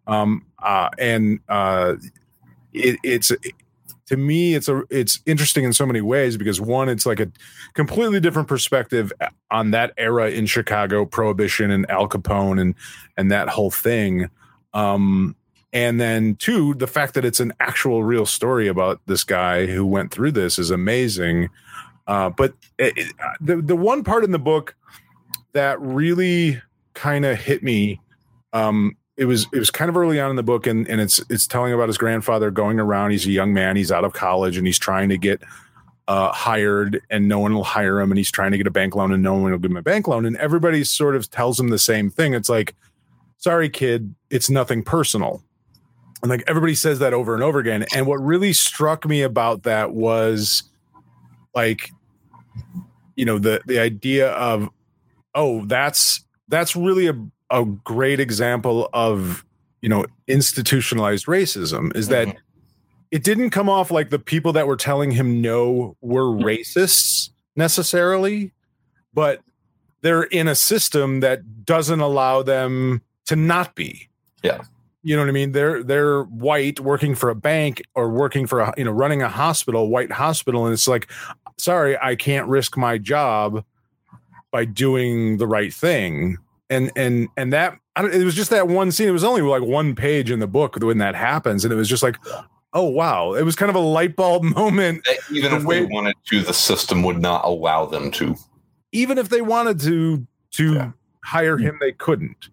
um uh and uh it, it's to me it's a it's interesting in so many ways because one it's like a completely different perspective on that era in chicago prohibition and al capone and and that whole thing. Um and then two the fact that it's an actual real story about this guy who went through this is amazing. Uh but it, it- the the one part in the book that really kind of hit me um it was it was kind of early on in the book and and it's it's telling about his grandfather going around. He's a young man. He's out of college and he's trying to get uh hired and no one will hire him and he's trying to get a bank loan and no one will give him a bank loan and everybody sort of tells him the same thing. It's like sorry kid it's nothing personal. And like everybody says that over and over again and what really struck me about that was like you know the the idea of oh that's that's really a a great example of you know institutionalized racism is that Mhm. it didn't come off like the people that were telling him no were racists necessarily but they're in a system that doesn't allow them to not be Yeah. you know what i mean they're they're white working for a bank or working for a you know running a hospital white hospital and it's like sorry i can't risk my job by doing the right thing and and and that I don't, it was just that one scene. It was only like one page in the book when that happens and it was just like oh wow. It was kind of a light bulb moment. That even if way- they wanted to, the system would not allow them to. even if they wanted to to Yeah. hire hmm. him they couldn't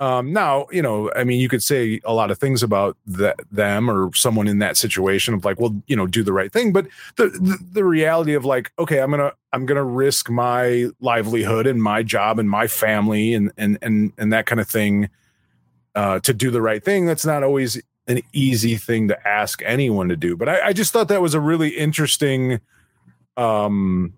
um now you know i mean you could say a lot of things about that them or someone in that situation of like well you know do the right thing but the, the the reality of like okay i'm gonna i'm gonna risk my livelihood and my job and my family and and and and that kind of thing uh to do the right thing that's not always an easy thing to ask anyone to do. But I, I just thought that was a really interesting, um,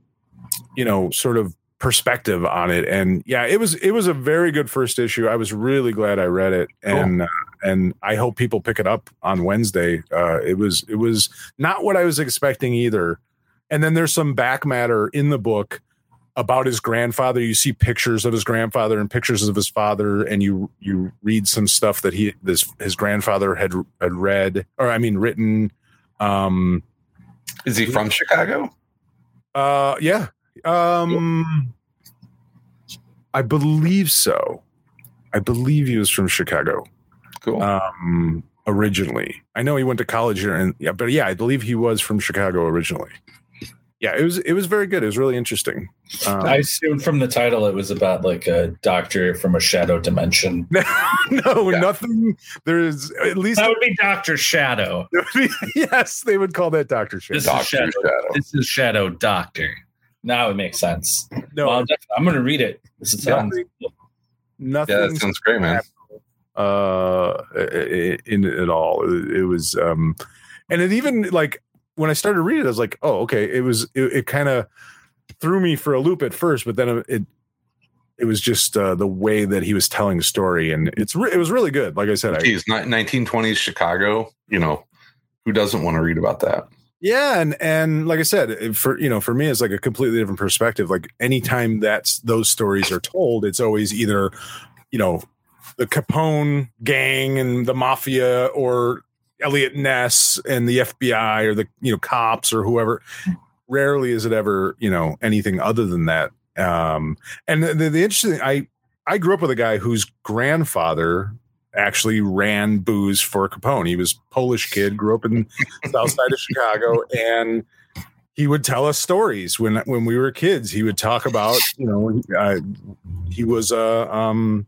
you know, sort of perspective on it. And yeah, it was it was a very good first issue. I was really glad I read it, and uh, and I hope people pick it up on Wednesday. Uh, it was it was not what I was expecting either. And then there's some back matter in the book about his grandfather. You see pictures of his grandfather and pictures of his father, and you you read some stuff that he this his grandfather had had read or I mean written. Um, Is he from Chicago? uh, yeah. Um, I believe so. I believe he was from Chicago. Cool. Um, originally, I know he went to college here, and yeah, but yeah, I believe he was from Chicago originally. Yeah, it was it was very good. It was really interesting. Um, I assumed from the title it was about like a doctor from a shadow dimension. no, Yeah. nothing. There's at least That would be Doctor Shadow. yes, they would call that Doctor Shit. This is Doctor Shadow. Shadow. This is Shadow Doctor. Now it makes sense. No, well, def- I'm going to read it. This is sounds. nothing. Yeah, that sounds great, man. uh in it all it, it was um and it even like when i started reading it i was like oh okay it was it, it kind of threw me for a loop at first but then it it was just uh the way that he was telling the story and it's re- it was really good like i said I, 1920s Chicago. You know, who doesn't want to read about that? Yeah and and like i said for you know for me it's like a completely different perspective. Like anytime that's those stories are told it's always either you know the capone gang and the mafia or eliot ness and the fbi or the you know cops or whoever. Rarely is it ever you know anything other than that. Um and the, the, the interesting i i grew up with a guy whose grandfather actually ran booze for capone he was polish kid grew up in south side of Chicago, and he would tell us stories when when we were kids. He would talk about you know uh, he was a um,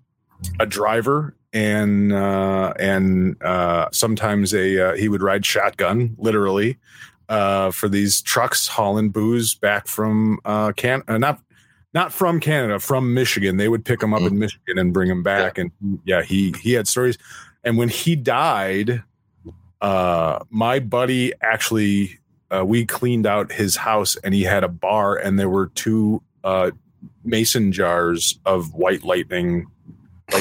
a driver and uh, and uh, sometimes a uh, he would ride shotgun literally uh, for these trucks hauling booze back from uh, can uh, not. Not from Canada, from Michigan. They would pick him up in Michigan and bring him back. And yeah, he he had stories. And when he died, uh my buddy actually uh, we cleaned out his house and he had a bar and there were two uh mason jars of white lightning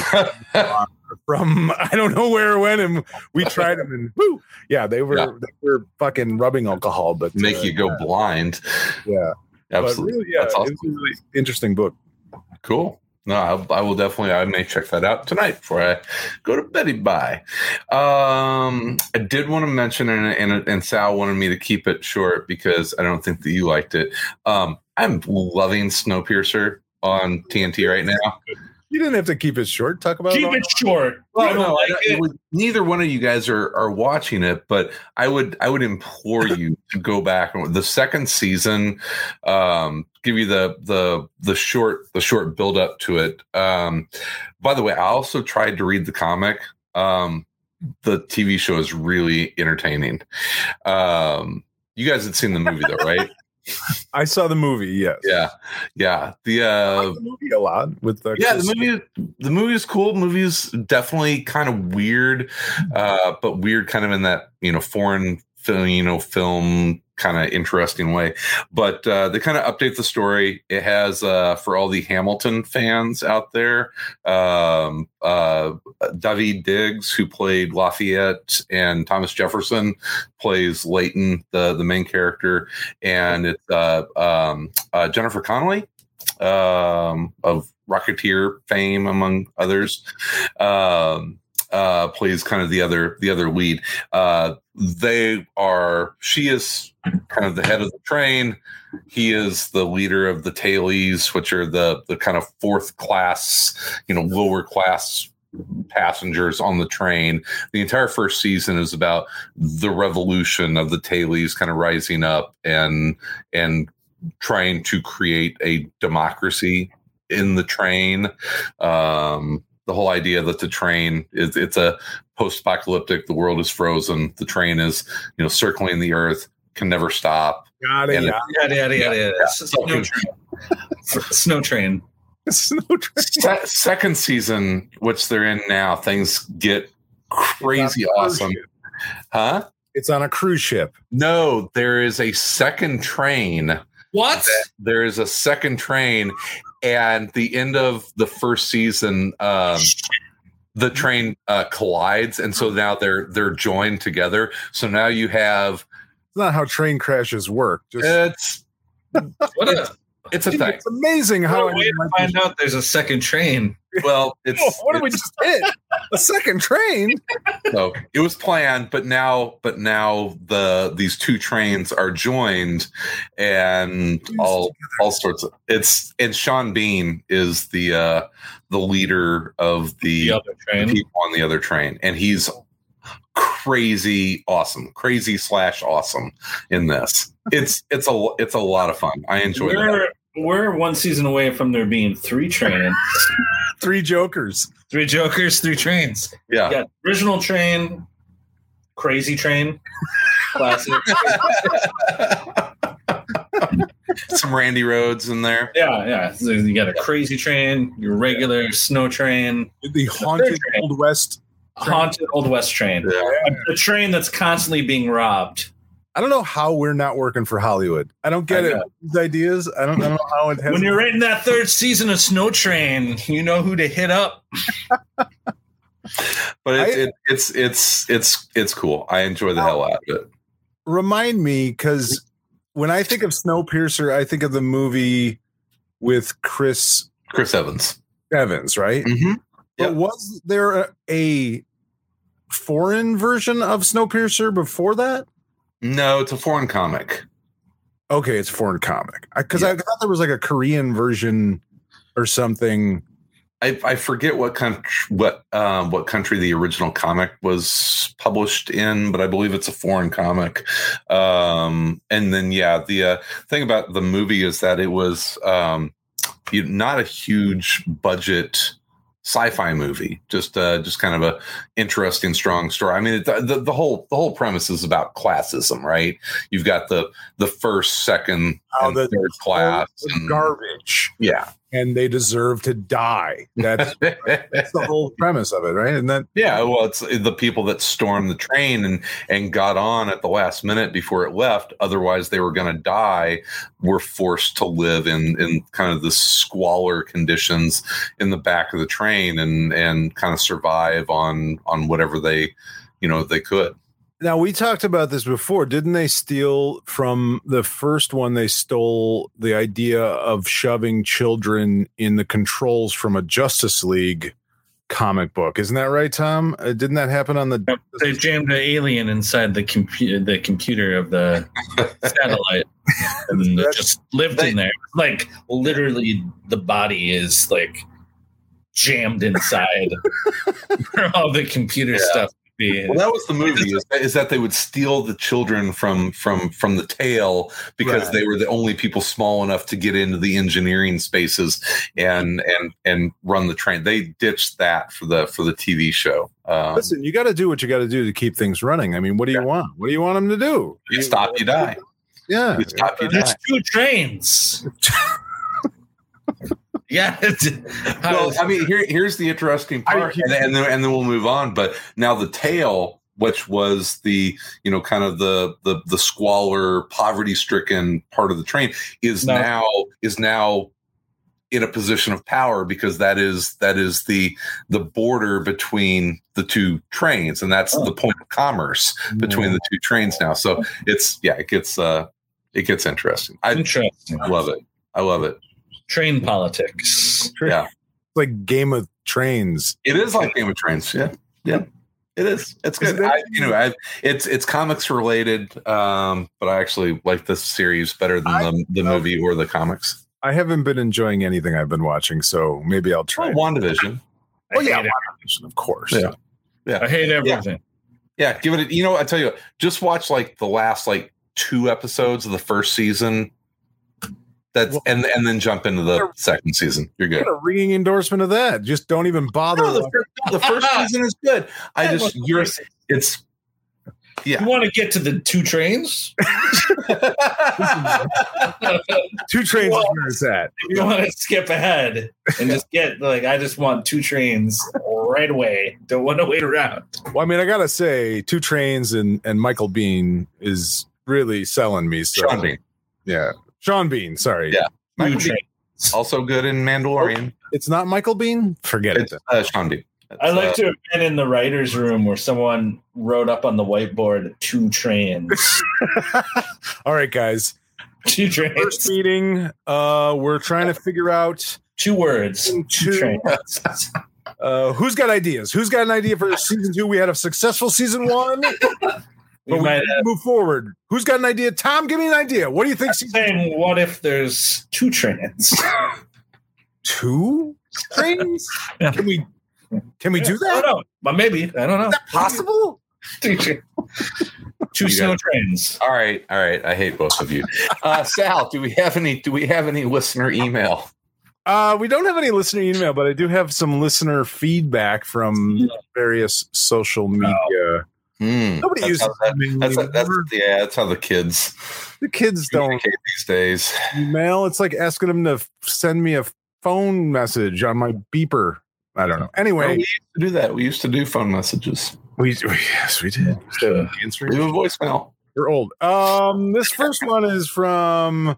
from I don't know where it went and we tried them and woo yeah they were Yeah. they were fucking rubbing alcohol but Make uh, you go blind. yeah Absolutely. really yeah That's awesome. it was a really interesting book Cool. No, I, I will definitely. I may check that out tonight before I go to Betty Bye. Um, I did want to mention, and, and and Sal wanted me to keep it short because I don't think that you liked it. Um, I'm loving Snowpiercer on TNT right now. You didn't have to keep it short talk about it. Keep all- it short. I don't like I- it. would- neither one of you guys are are watching it, but I would I would implore you to go back and the second season. Um, give you the the the short the short build up to it. Um, by the way, I also tried to read the comic. Um, the TV show is really entertaining. Um, you guys had seen the movie though, right? I saw the movie yes yeah, yeah. The uh, like the movie a lot with the yeah, the movie the movie is cool. The movie is definitely kind of weird, uh, but weird kind of in that you know foreign film, you know, film kind of interesting way. But uh, they kind of update the story. It has uh, for all the Hamilton fans out there, um, uh, David Diggs, who played Lafayette, and Thomas Jefferson plays Layton, the the main character, and it's uh, um, uh, Jennifer Connelly um, of Rocketeer fame, among others, um, uh, plays kind of the other the other lead. Uh, they are she is kind of the head of the train. He is the leader of the tailies, which are the the kind of fourth class, you know, lower class passengers on the train. The entire first season is about the revolution of the tailies kind of rising up and and trying to create a democracy in the train. Um, the whole idea that the train is it's a post-apocalyptic, the world is frozen, the train is you know circling the earth, can never stop. Got it, And yeah. Yada yada yada. yada. Yeah. Snow train. Snow train. Snow train. Se- second season, which they're in now, things get crazy awesome. Huh? It's on a cruise ship. No, there is a second train. What? There is a second train, and the end of the first season, um, the train uh, collides, and so now they're they're joined together. So now you have It's not how train crashes work. Just it's What a, it's a thing. it's amazing how what a way to find out there's a second train. Well, it's Oh, what did we just hit? A second train? so it was planned, but now but now the these two trains are joined, and all all sorts of it's and Sean Bean is the uh the leader of the The other the train. people on the other train, and he's crazy awesome, crazy slash awesome in this. It's it's a it's a lot of fun. I enjoy that. We're, we're one season away from there being three trains. Three jokers. three Jokers, three trains. Yeah. Yeah, original train, crazy train, classic. Some Randy Rhoads in there. yeah, yeah. So you got a crazy train, your regular snow train, The haunted train. Old West. Haunted Old West train. Yeah. A, a train that's constantly being robbed. I don't know how we're not working for Hollywood. I don't get I it. These ideas. I don't, I don't know how it has. When you're writing that third season of Snow Train, you know who to hit up. But it's, I- it, it's it's it's it's cool. I enjoy the hell out of it. Remind me, because when I think of Snowpiercer, I think of the movie with Chris Chris Evans. Evans, right? Mm-hmm. But Yeah. was there a, foreign version of Snowpiercer before that? No, it's a foreign comic. Okay, it's a foreign comic. Because I, Yeah. thought there was like a Korean version or something. I, I forget what country what um, what country the original comic was published in, but I believe it's a foreign comic. Um, and then yeah, the uh, thing about the movie is that it was um, not a huge budget sci-fi movie. Just uh just kind of a interesting strong story. I mean it, the, the whole the whole premise is about classism right? You've got the the first second And the- third class and- garbage, yeah and they deserve to die. That's that's the whole premise of it, right? And then Yeah, well, it's the people that stormed the train and and got on at the last minute before it left. Otherwise, they were going to die. Were forced to live in in kind of the squalor conditions in the back of the train and and kind of survive on on whatever they you know they could. Now we talked about this before. Didn't they steal from the first one? They stole the idea of shoving children in the controls from a Justice League comic book. Isn't that right, Tom? Uh, didn't that happen on the? They jammed an alien inside the computer, the computer of the satellite, and just lived in there. Like literally, the body is like jammed inside where all the computer Yeah. stuff would be. Well, that was the movie. Is that, is that they would steal the children from from from the tail because Right. they were the only people small enough to get into the engineering spaces and and and run the train. They ditched that for the for the TV show. Um, Listen, you got to do what you got to do to keep things running. I mean, what do you want? What do you want them to do? you stop, you die. Yeah. You stop, you die. There's two trains. yeah. Well, I mean, here here's the interesting part, and, and then and then we'll move on. But now the tail, which was the you know kind of the the the squalor, poverty stricken part of the train, is No. now is now in a position of power because that is that is the the border between the two trains, and that's the point of commerce between the two trains now. So it's yeah, it gets uh it gets interesting. I Interesting. love it. I love it. Train politics. Yeah. It's like Game of Trains. It is like Game of Trains. Yeah, yeah, it is. It's good. It? I, you know, I, it's it's comics related, um, but I actually like this series better than the, the movie or the comics. I haven't been enjoying anything I've been watching, so maybe I'll try. Oh, it. WandaVision. Oh I yeah, hate. WandaVision, of course. Yeah. yeah. I hate everything. Yeah, give it. A, you know, I tell you, just watch like the last like two episodes of the first season. That's Well- and and then jump into the second season. You're good. What a ringing endorsement of that. Just don't even bother. No, the, first, the first season is good. I Yeah, just you're it's Yeah. You want to get to the two trains? Two trains Well- is where it's at. you want to skip ahead and just get like I just want two trains right away. Don't want to wait around. Well, I mean, I gotta say, two trains and and Michael Bean is really selling me. So Sean Bean. yeah, Sean Bean. Sorry, Yeah. Michael Bean. Also good in Mandalorian. it's not Michael Bean. Forget It's it. uh, Sean Bean. I like uh, to have been in the writers' room where someone wrote up on the whiteboard two trains. All right, guys. two First trains. First meeting. Uh, we're trying to figure out Two words. Two Two- trains. uh who's got ideas. Who's got an idea for season two? We had a successful season one, but We we might need move forward. Who's got an idea? Tom, give me an idea. What do you think? Season saying what if there's two trains? two trains? Yeah. Can we? Can we do I that? don't know. But maybe. I don't know. Is that possible? Two, tra- two You snow trains. All right, all right. I hate both of you. Uh, Sal, do we have any? Do we have any listener email? Uh, we don't have any listener email, but I do have some listener feedback from various social media. Hmm. Nobody uses that- That's, that's yeah. That's how the kids the kids don't these days. email. It's like asking them to send me a phone message on my beeper. I don't know. Anyway, we used to do that. We used to do phone messages. we, we yes we did. Answering. Leave a voicemail. We're old. Um, this first one is from.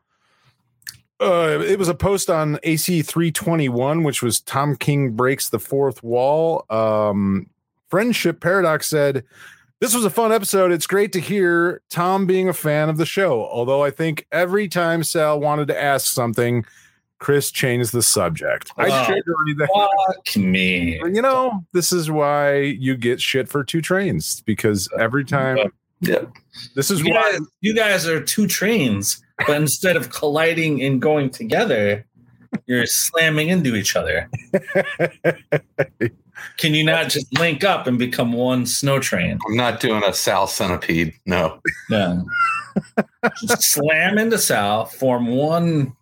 Uh, it was a post on AC three twenty one, which was Tom King breaks the fourth wall. Um, Friendship Paradox said, "This was a fun episode. It's great to hear Tom being a fan of the show. Although I think every time Sal wanted to ask something, Chris changed the subject. I shared that Fuck me. you know, this is why you get shit for two trains because every time Yeah. this is You why guys, you guys are two trains, but instead of colliding and going together, you're slamming into each other. Can you not just link up and become one snow train? I'm not doing a Sal centipede. No. Yeah. just slam into Sal, form one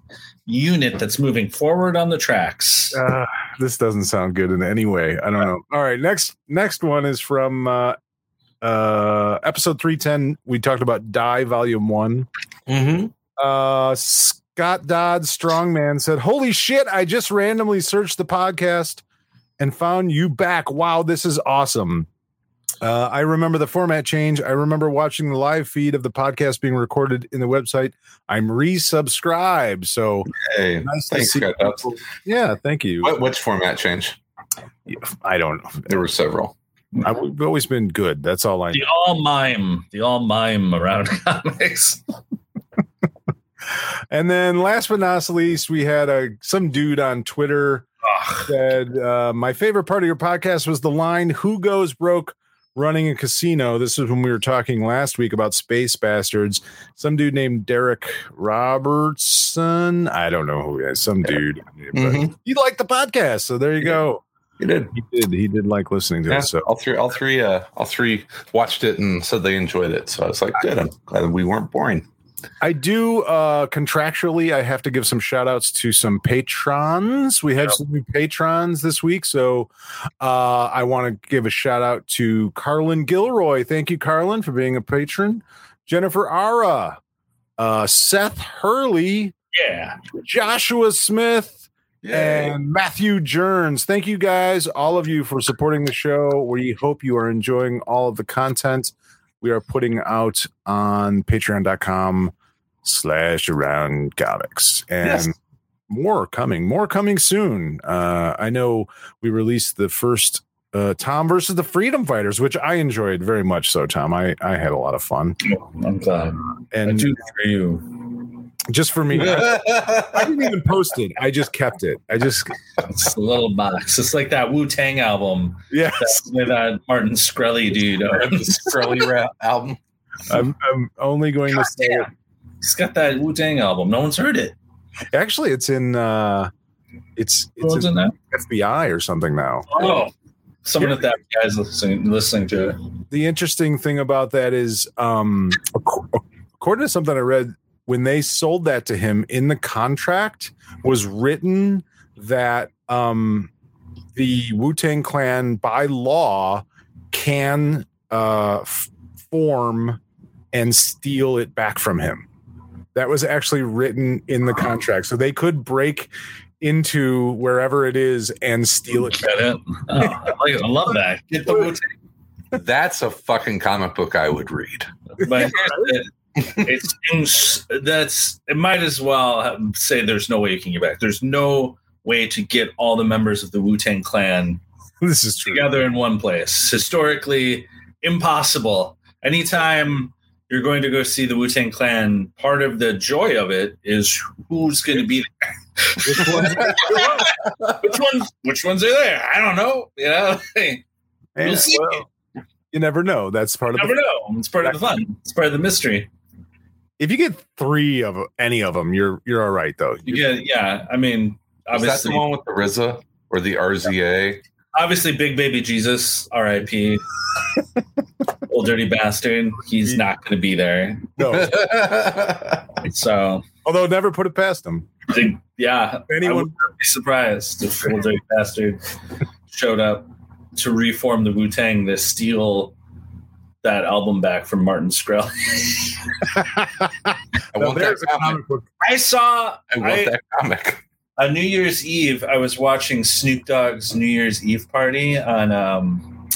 unit that's moving forward on the tracks. uh, this doesn't sound good in any way. I don't know. All right, next next one is from uh uh episode 310 we talked about die volume 1 Mm-hmm. uh scott dodd strongman said holy shit i just randomly searched the podcast and found you back wow this is awesome uh, I remember the format change. I remember watching the live feed of the podcast being recorded in the website. I'm resubscribed. So Hey, nice to thanks, see. Scott. Dodds. people. Yeah, thank you. What, which format change? I don't know. There were several. I, we've always been good. That's all I The all mime, the all mime around comics. And then last but not least, we had a some dude on Twitter Ugh. said, uh, "My favorite part of your podcast was the line "Who goes broke running a casino." This is when we were talking last week about Space Bastards. Some dude named Darick Robertson. I don't know who he is. Some dude. But Mhm. He liked the podcast, so there you go. You did. He did. He did like listening to Yeah, it. So all three, all three, uh, all three watched it and said they enjoyed it. So I was like, good. I'm glad we weren't boring. I do uh contractually I have to give some shout outs to some patrons. We have some new patrons this week. So uh I want to give a shout out to Carlin Gilroy. Thank you, Carlin, for being a patron. Jennifer Ara, uh Seth Hurley, Yeah. Joshua Smith, and Matthew Jerns. Thank you guys, all of you, for supporting the show. We hope you are enjoying all of the content we are putting out on patreon.com slash around comics. And Yes. more coming, more coming soon. Uh, I know we released the first uh, Tom versus the Freedom Fighters, which I enjoyed very much so, Tom. I, I had a lot of fun. I'm glad. I And do for you. just for me, I, I didn't even post it. I just kept it. I just, It's a little box. It's like that Wu Tang album yes. that, with that Martin Scully dude. on Scully rap album. I'm, I'm only going to say it. He's got that Wu Tang album. No one's heard it. Actually, it's in, uh, it's, it's owns in it now? FBI or something now. Oh, someone at that guy's listening, listening to it. the interesting thing about that is um according to something i read when they sold that to him in the contract was written that um the wu-tang clan by law can uh f- reform and steal it back from him. That was actually written in the contract. So they could break into wherever it is and steal it. Get it? Oh, I, love that. Get the Wu-Tang. That's a fucking comic book I would read. But here's it seems that's it. Might as well say there's no way you can get back. There's no way to get all the members of the Wu Tang Clan This is true. together in one place. Historically, impossible. Anytime you're going to go see the Wu Tang Clan, part of the joy of it is who's going to be there. Which one? which ones? Which ones are there? I don't know. You know, you We'll see. well, you never know. That's part of never the. know. It's part of the fun. It's part of the mystery. If you get three of any of them, you're you're all right though. You get, yeah. I mean, Is that the one with the RZA or the RZA? Obviously, Big Baby Jesus, R.I.P. Old dirty bastard. He's not going to be there. No. So, Although never put it past him big- yeah, I Anyone would be surprised if Old dirty bastard showed up to reform the Wu Tang to steal that album back from Martin Shkreli. I Now, want that comic. comic book. I saw I want I- that comic. On New Year's Eve, I was watching Snoop Dogg's New Year's Eve party on um,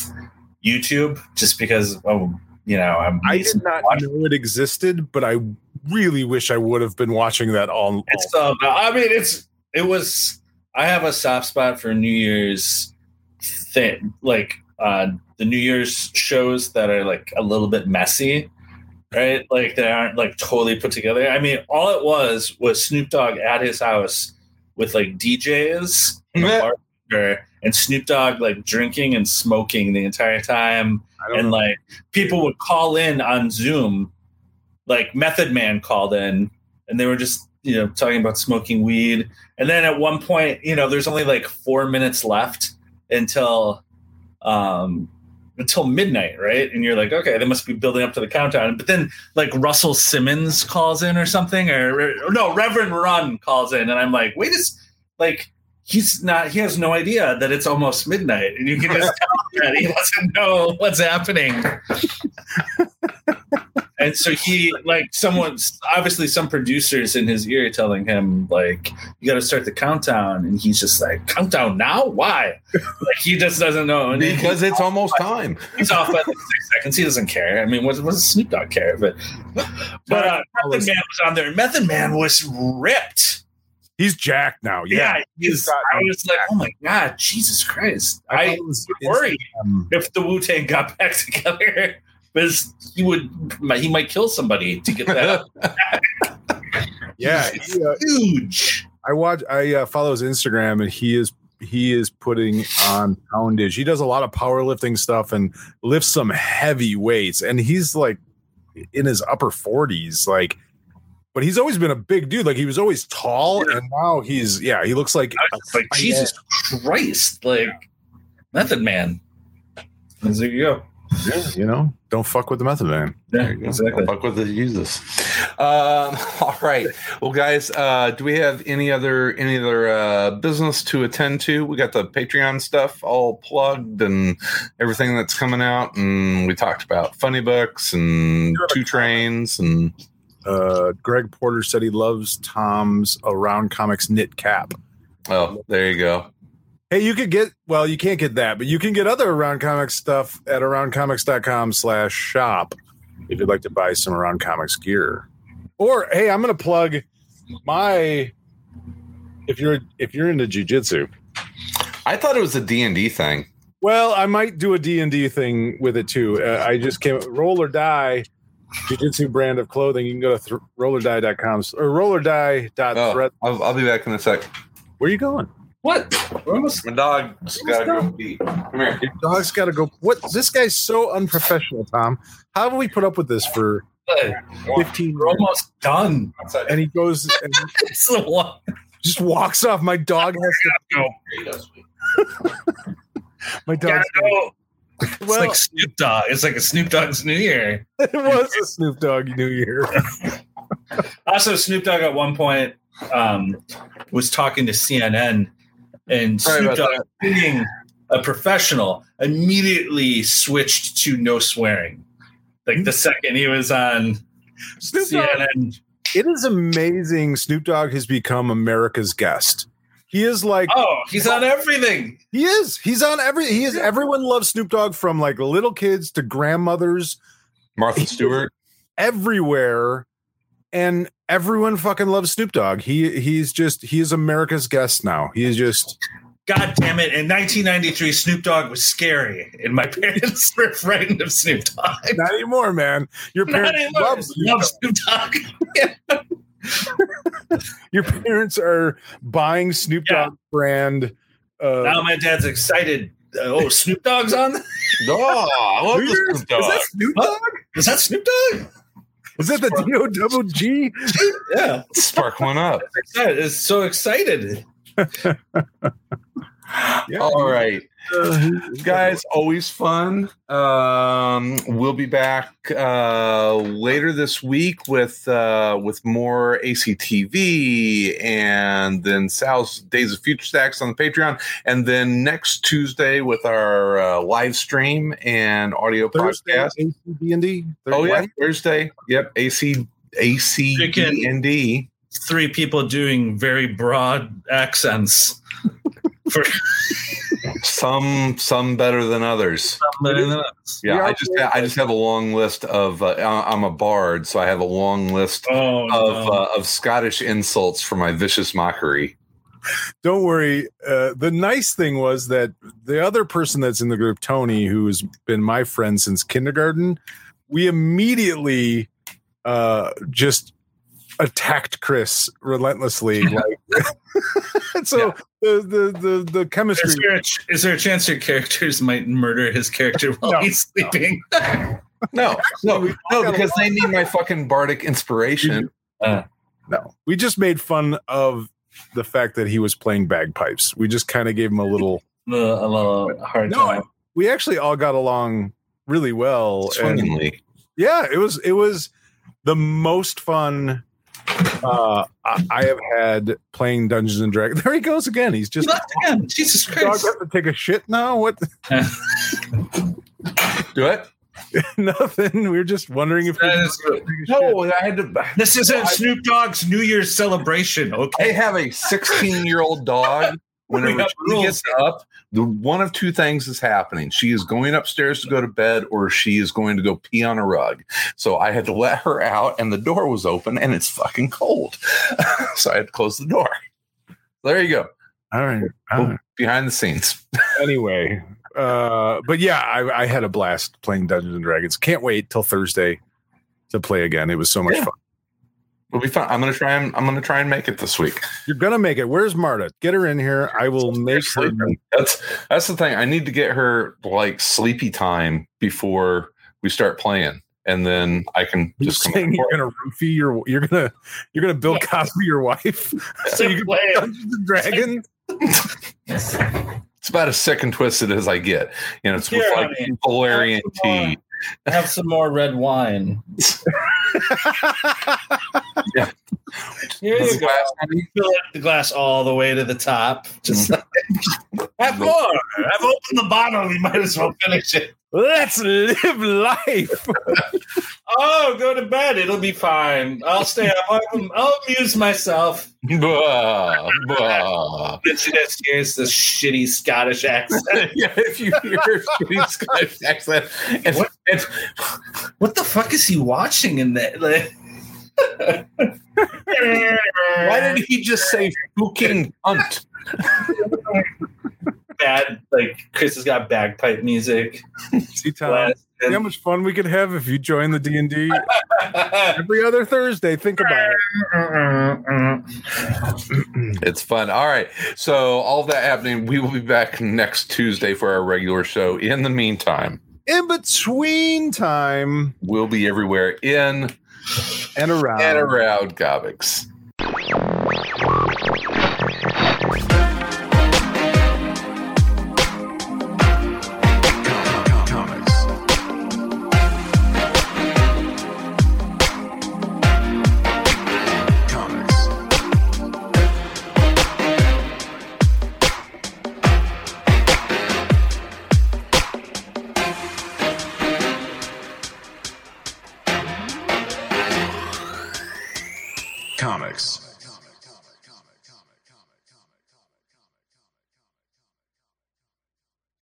YouTube just because, oh, you know, I'm. I did not know it existed, but I really wish I would have been watching that all. all It's uh, I mean, it's it was. I have a soft spot for New Year's thing, like uh, the New Year's shows that are like a little bit messy, right? Like they aren't like totally put together. I mean, all it was was Snoop Dogg at his house with like DJs and, a Yeah. bartender, and Snoop Dogg like drinking and smoking the entire time and like people would call in on Zoom, like Method Man called in, and they were just you know talking about smoking weed. And then at one point, you know, there's only like four minutes left until um until midnight, right? And you're like, okay, they must be building up to the countdown. But then like Russell Simmons calls in or something, or, or no, Reverend Run calls in, and I'm like, wait is like he's not he has no idea that it's almost midnight and you can just tell that he doesn't know what's happening and so he like someone's obviously some producers in his ear telling him like you got to start the countdown. And he's just like countdown now? Why? Like he just doesn't know. And Because it's almost time. he's off by like six seconds. He doesn't care. I mean what, what does snoop dogg care? But but uh, method man was on there. Method man was ripped. He's jacked now. yeah, Yeah. he's, I was like, oh my god, Jesus Christ! thought I was worried if the Wu Tang got back together because he would he might kill somebody to get that. Yeah. It's he, uh, huge. I watch. I uh, follow his Instagram, and he is he is putting on poundage. He does a lot of powerlifting stuff and lifts some heavy weights. And he's like in his upper forties, like. But he's always been a big dude. Like he was always tall, and now he's yeah. He looks like like Jesus Christ, like Method Man. And there you go. You know. Don't fuck with the Method Man. Yeah, There you go. exactly. Fuck with the Jesus. Um, all right. Well, guys, uh, do we have any other any other uh, business to attend to? We got the Patreon stuff all plugged and everything that's coming out, and we talked about funny books and two trains and Uh, Greg Porter said he loves Tom's Around Comics knit cap. oh, there you go. Hey, you could get well, you can't get that, but you can get other Around Comics stuff at aroundcomics.com slash shop if you'd like to buy some Around Comics gear. Or hey, I'm gonna plug my if you're if you're into jujitsu. I thought it was a D and D thing. Well, I might do a D&D thing with it too. Uh, I just came roll or die jiu-jitsu brand of clothing. You can go to th- rollerdie.com or rollerdie.thread. Oh, I'll, I'll be back in a sec. Where are you going? What? Almost My dog's got to go pee. Come here. Your dog's got to go. What? This guy's so unprofessional, Tom. How have we put up with this for good. 15 We're years? almost done. Outside. And he goes and It's the one. just walks off. My dog has to. Go. My Gotta dog. go. It's Well, like Snoop Dogg. It's like a Snoop Dogg's New Year. it was a Snoop Dogg New Year. Also, Snoop Dogg at one point um, was talking to CNN, and Snoop Dogg, being a professional, immediately switched to no swearing. Like the second he was on Snoop Dogg, CNN. it is amazing. Snoop Dogg has become America's guest. He is like Oh, he's on everything. he is. He's on every. He is. Everyone loves Snoop Dogg from like little kids to grandmothers Martha Stewart. everywhere, and everyone fucking loves Snoop Dogg. He he's just he is America's guest now. He is just God damn it. In 1993, Snoop Dogg was scary, and my parents were frightened of Snoop Dogg. not anymore, man. Your parents anymore. love Snoop Love Dogg. Snoop Dogg. Your parents are buying Snoop Yeah. Dogg brand. Uh, Now my dad's excited. Uh, oh, Snoop Dogg's on? Oh, I love the Snoop Dogg. Is that Snoop What? Dogg? Is that Snoop Dogg? Is that the D O double G? Yeah. Spark one up. Excited. It's so excited. Yeah. All right. Uh, guys always fun um we'll be back uh later this week with uh with more actv and then sal's days of future stacks on the patreon and then next tuesday with our uh, live stream and audio Thursday, podcast ACD&D. oh yeah thursday yep ac acd Three people doing very broad accents. For some some better than others yeah i just i just have a long list of uh, i'm a bard so i have a long list oh, of no. uh, of Scottish insults for my vicious mockery. Don't worry. Uh, the nice thing was that the other person that's in the group, Tony, who has been my friend since kindergarten, we immediately uh, just attacked Chris relentlessly. like, so the, the the the chemistry. is, there a, ch- is there a chance your characters might murder his character while No, he's sleeping? No, no, we- no, because they need my fucking bardic inspiration. No, we just made fun of the fact that he was playing bagpipes. We just kind of gave him a little. Uh, a little hard No, time. we actually all got along really well. and- yeah, it was it was the most fun uh, I, I have had playing Dungeons and Dragons. There he goes again. He's He just left again. Jesus dog Christ. have to take a shit now. What? Do it? Nothing. We are just wondering if we That could is- take a shit. No, I had to. This isn't Snoop Dogg's New Year's celebration, I okay? have a 16 year old dog. Whenever got she gets up, the one of two things is happening. She is going upstairs to go to bed, or she is going to go pee on a rug. So I had to let her out, and the door was open, and it's fucking cold. so I had to close the door. There you go. All right. all right. Behind the scenes. Anyway, uh, but yeah, I, I had a blast playing Dungeons and Dragons. Can't wait till Thursday to play again. It was so much Yeah. fun. It'll be fun. I'm gonna try and I'm gonna try and make it this week. You're gonna make it. Where's Marta? Get her in here. I will make her. Sleeping. That's that's the thing. I need to get her like sleepy time before we start playing, and then I can You're just come saying you're gonna roofie your you're gonna you're gonna Bill Cosby your wife so you can play Dungeons and Dragons. It's about as sick and twisted as I get. You know, it's with Here, like valerian tea. Have some more red wine. Yeah. Here you go. Fill up the glass all the way to the top. Just mm-hmm. like, have more. I've opened the bottle. You might as well finish it. Let's live life. Oh, go to bed. It'll be fine. I'll stay up. I'll, I'll amuse myself. Bah, bah. Then she just hears this shitty Scottish accent. yeah, if you hear shitty Scottish accent, it's, What? it's What the fuck is he watching in there? Like, why did he just say fucking cunt? bad? Like Chris has got bagpipe music. See, Tom, see how much fun we could have if you join the D and D every other Thursday. Think about it. It's fun. All right. So all that happening, we will be back next Tuesday for our regular show. In the meantime, In between time we'll be everywhere in and around. and around. Comics.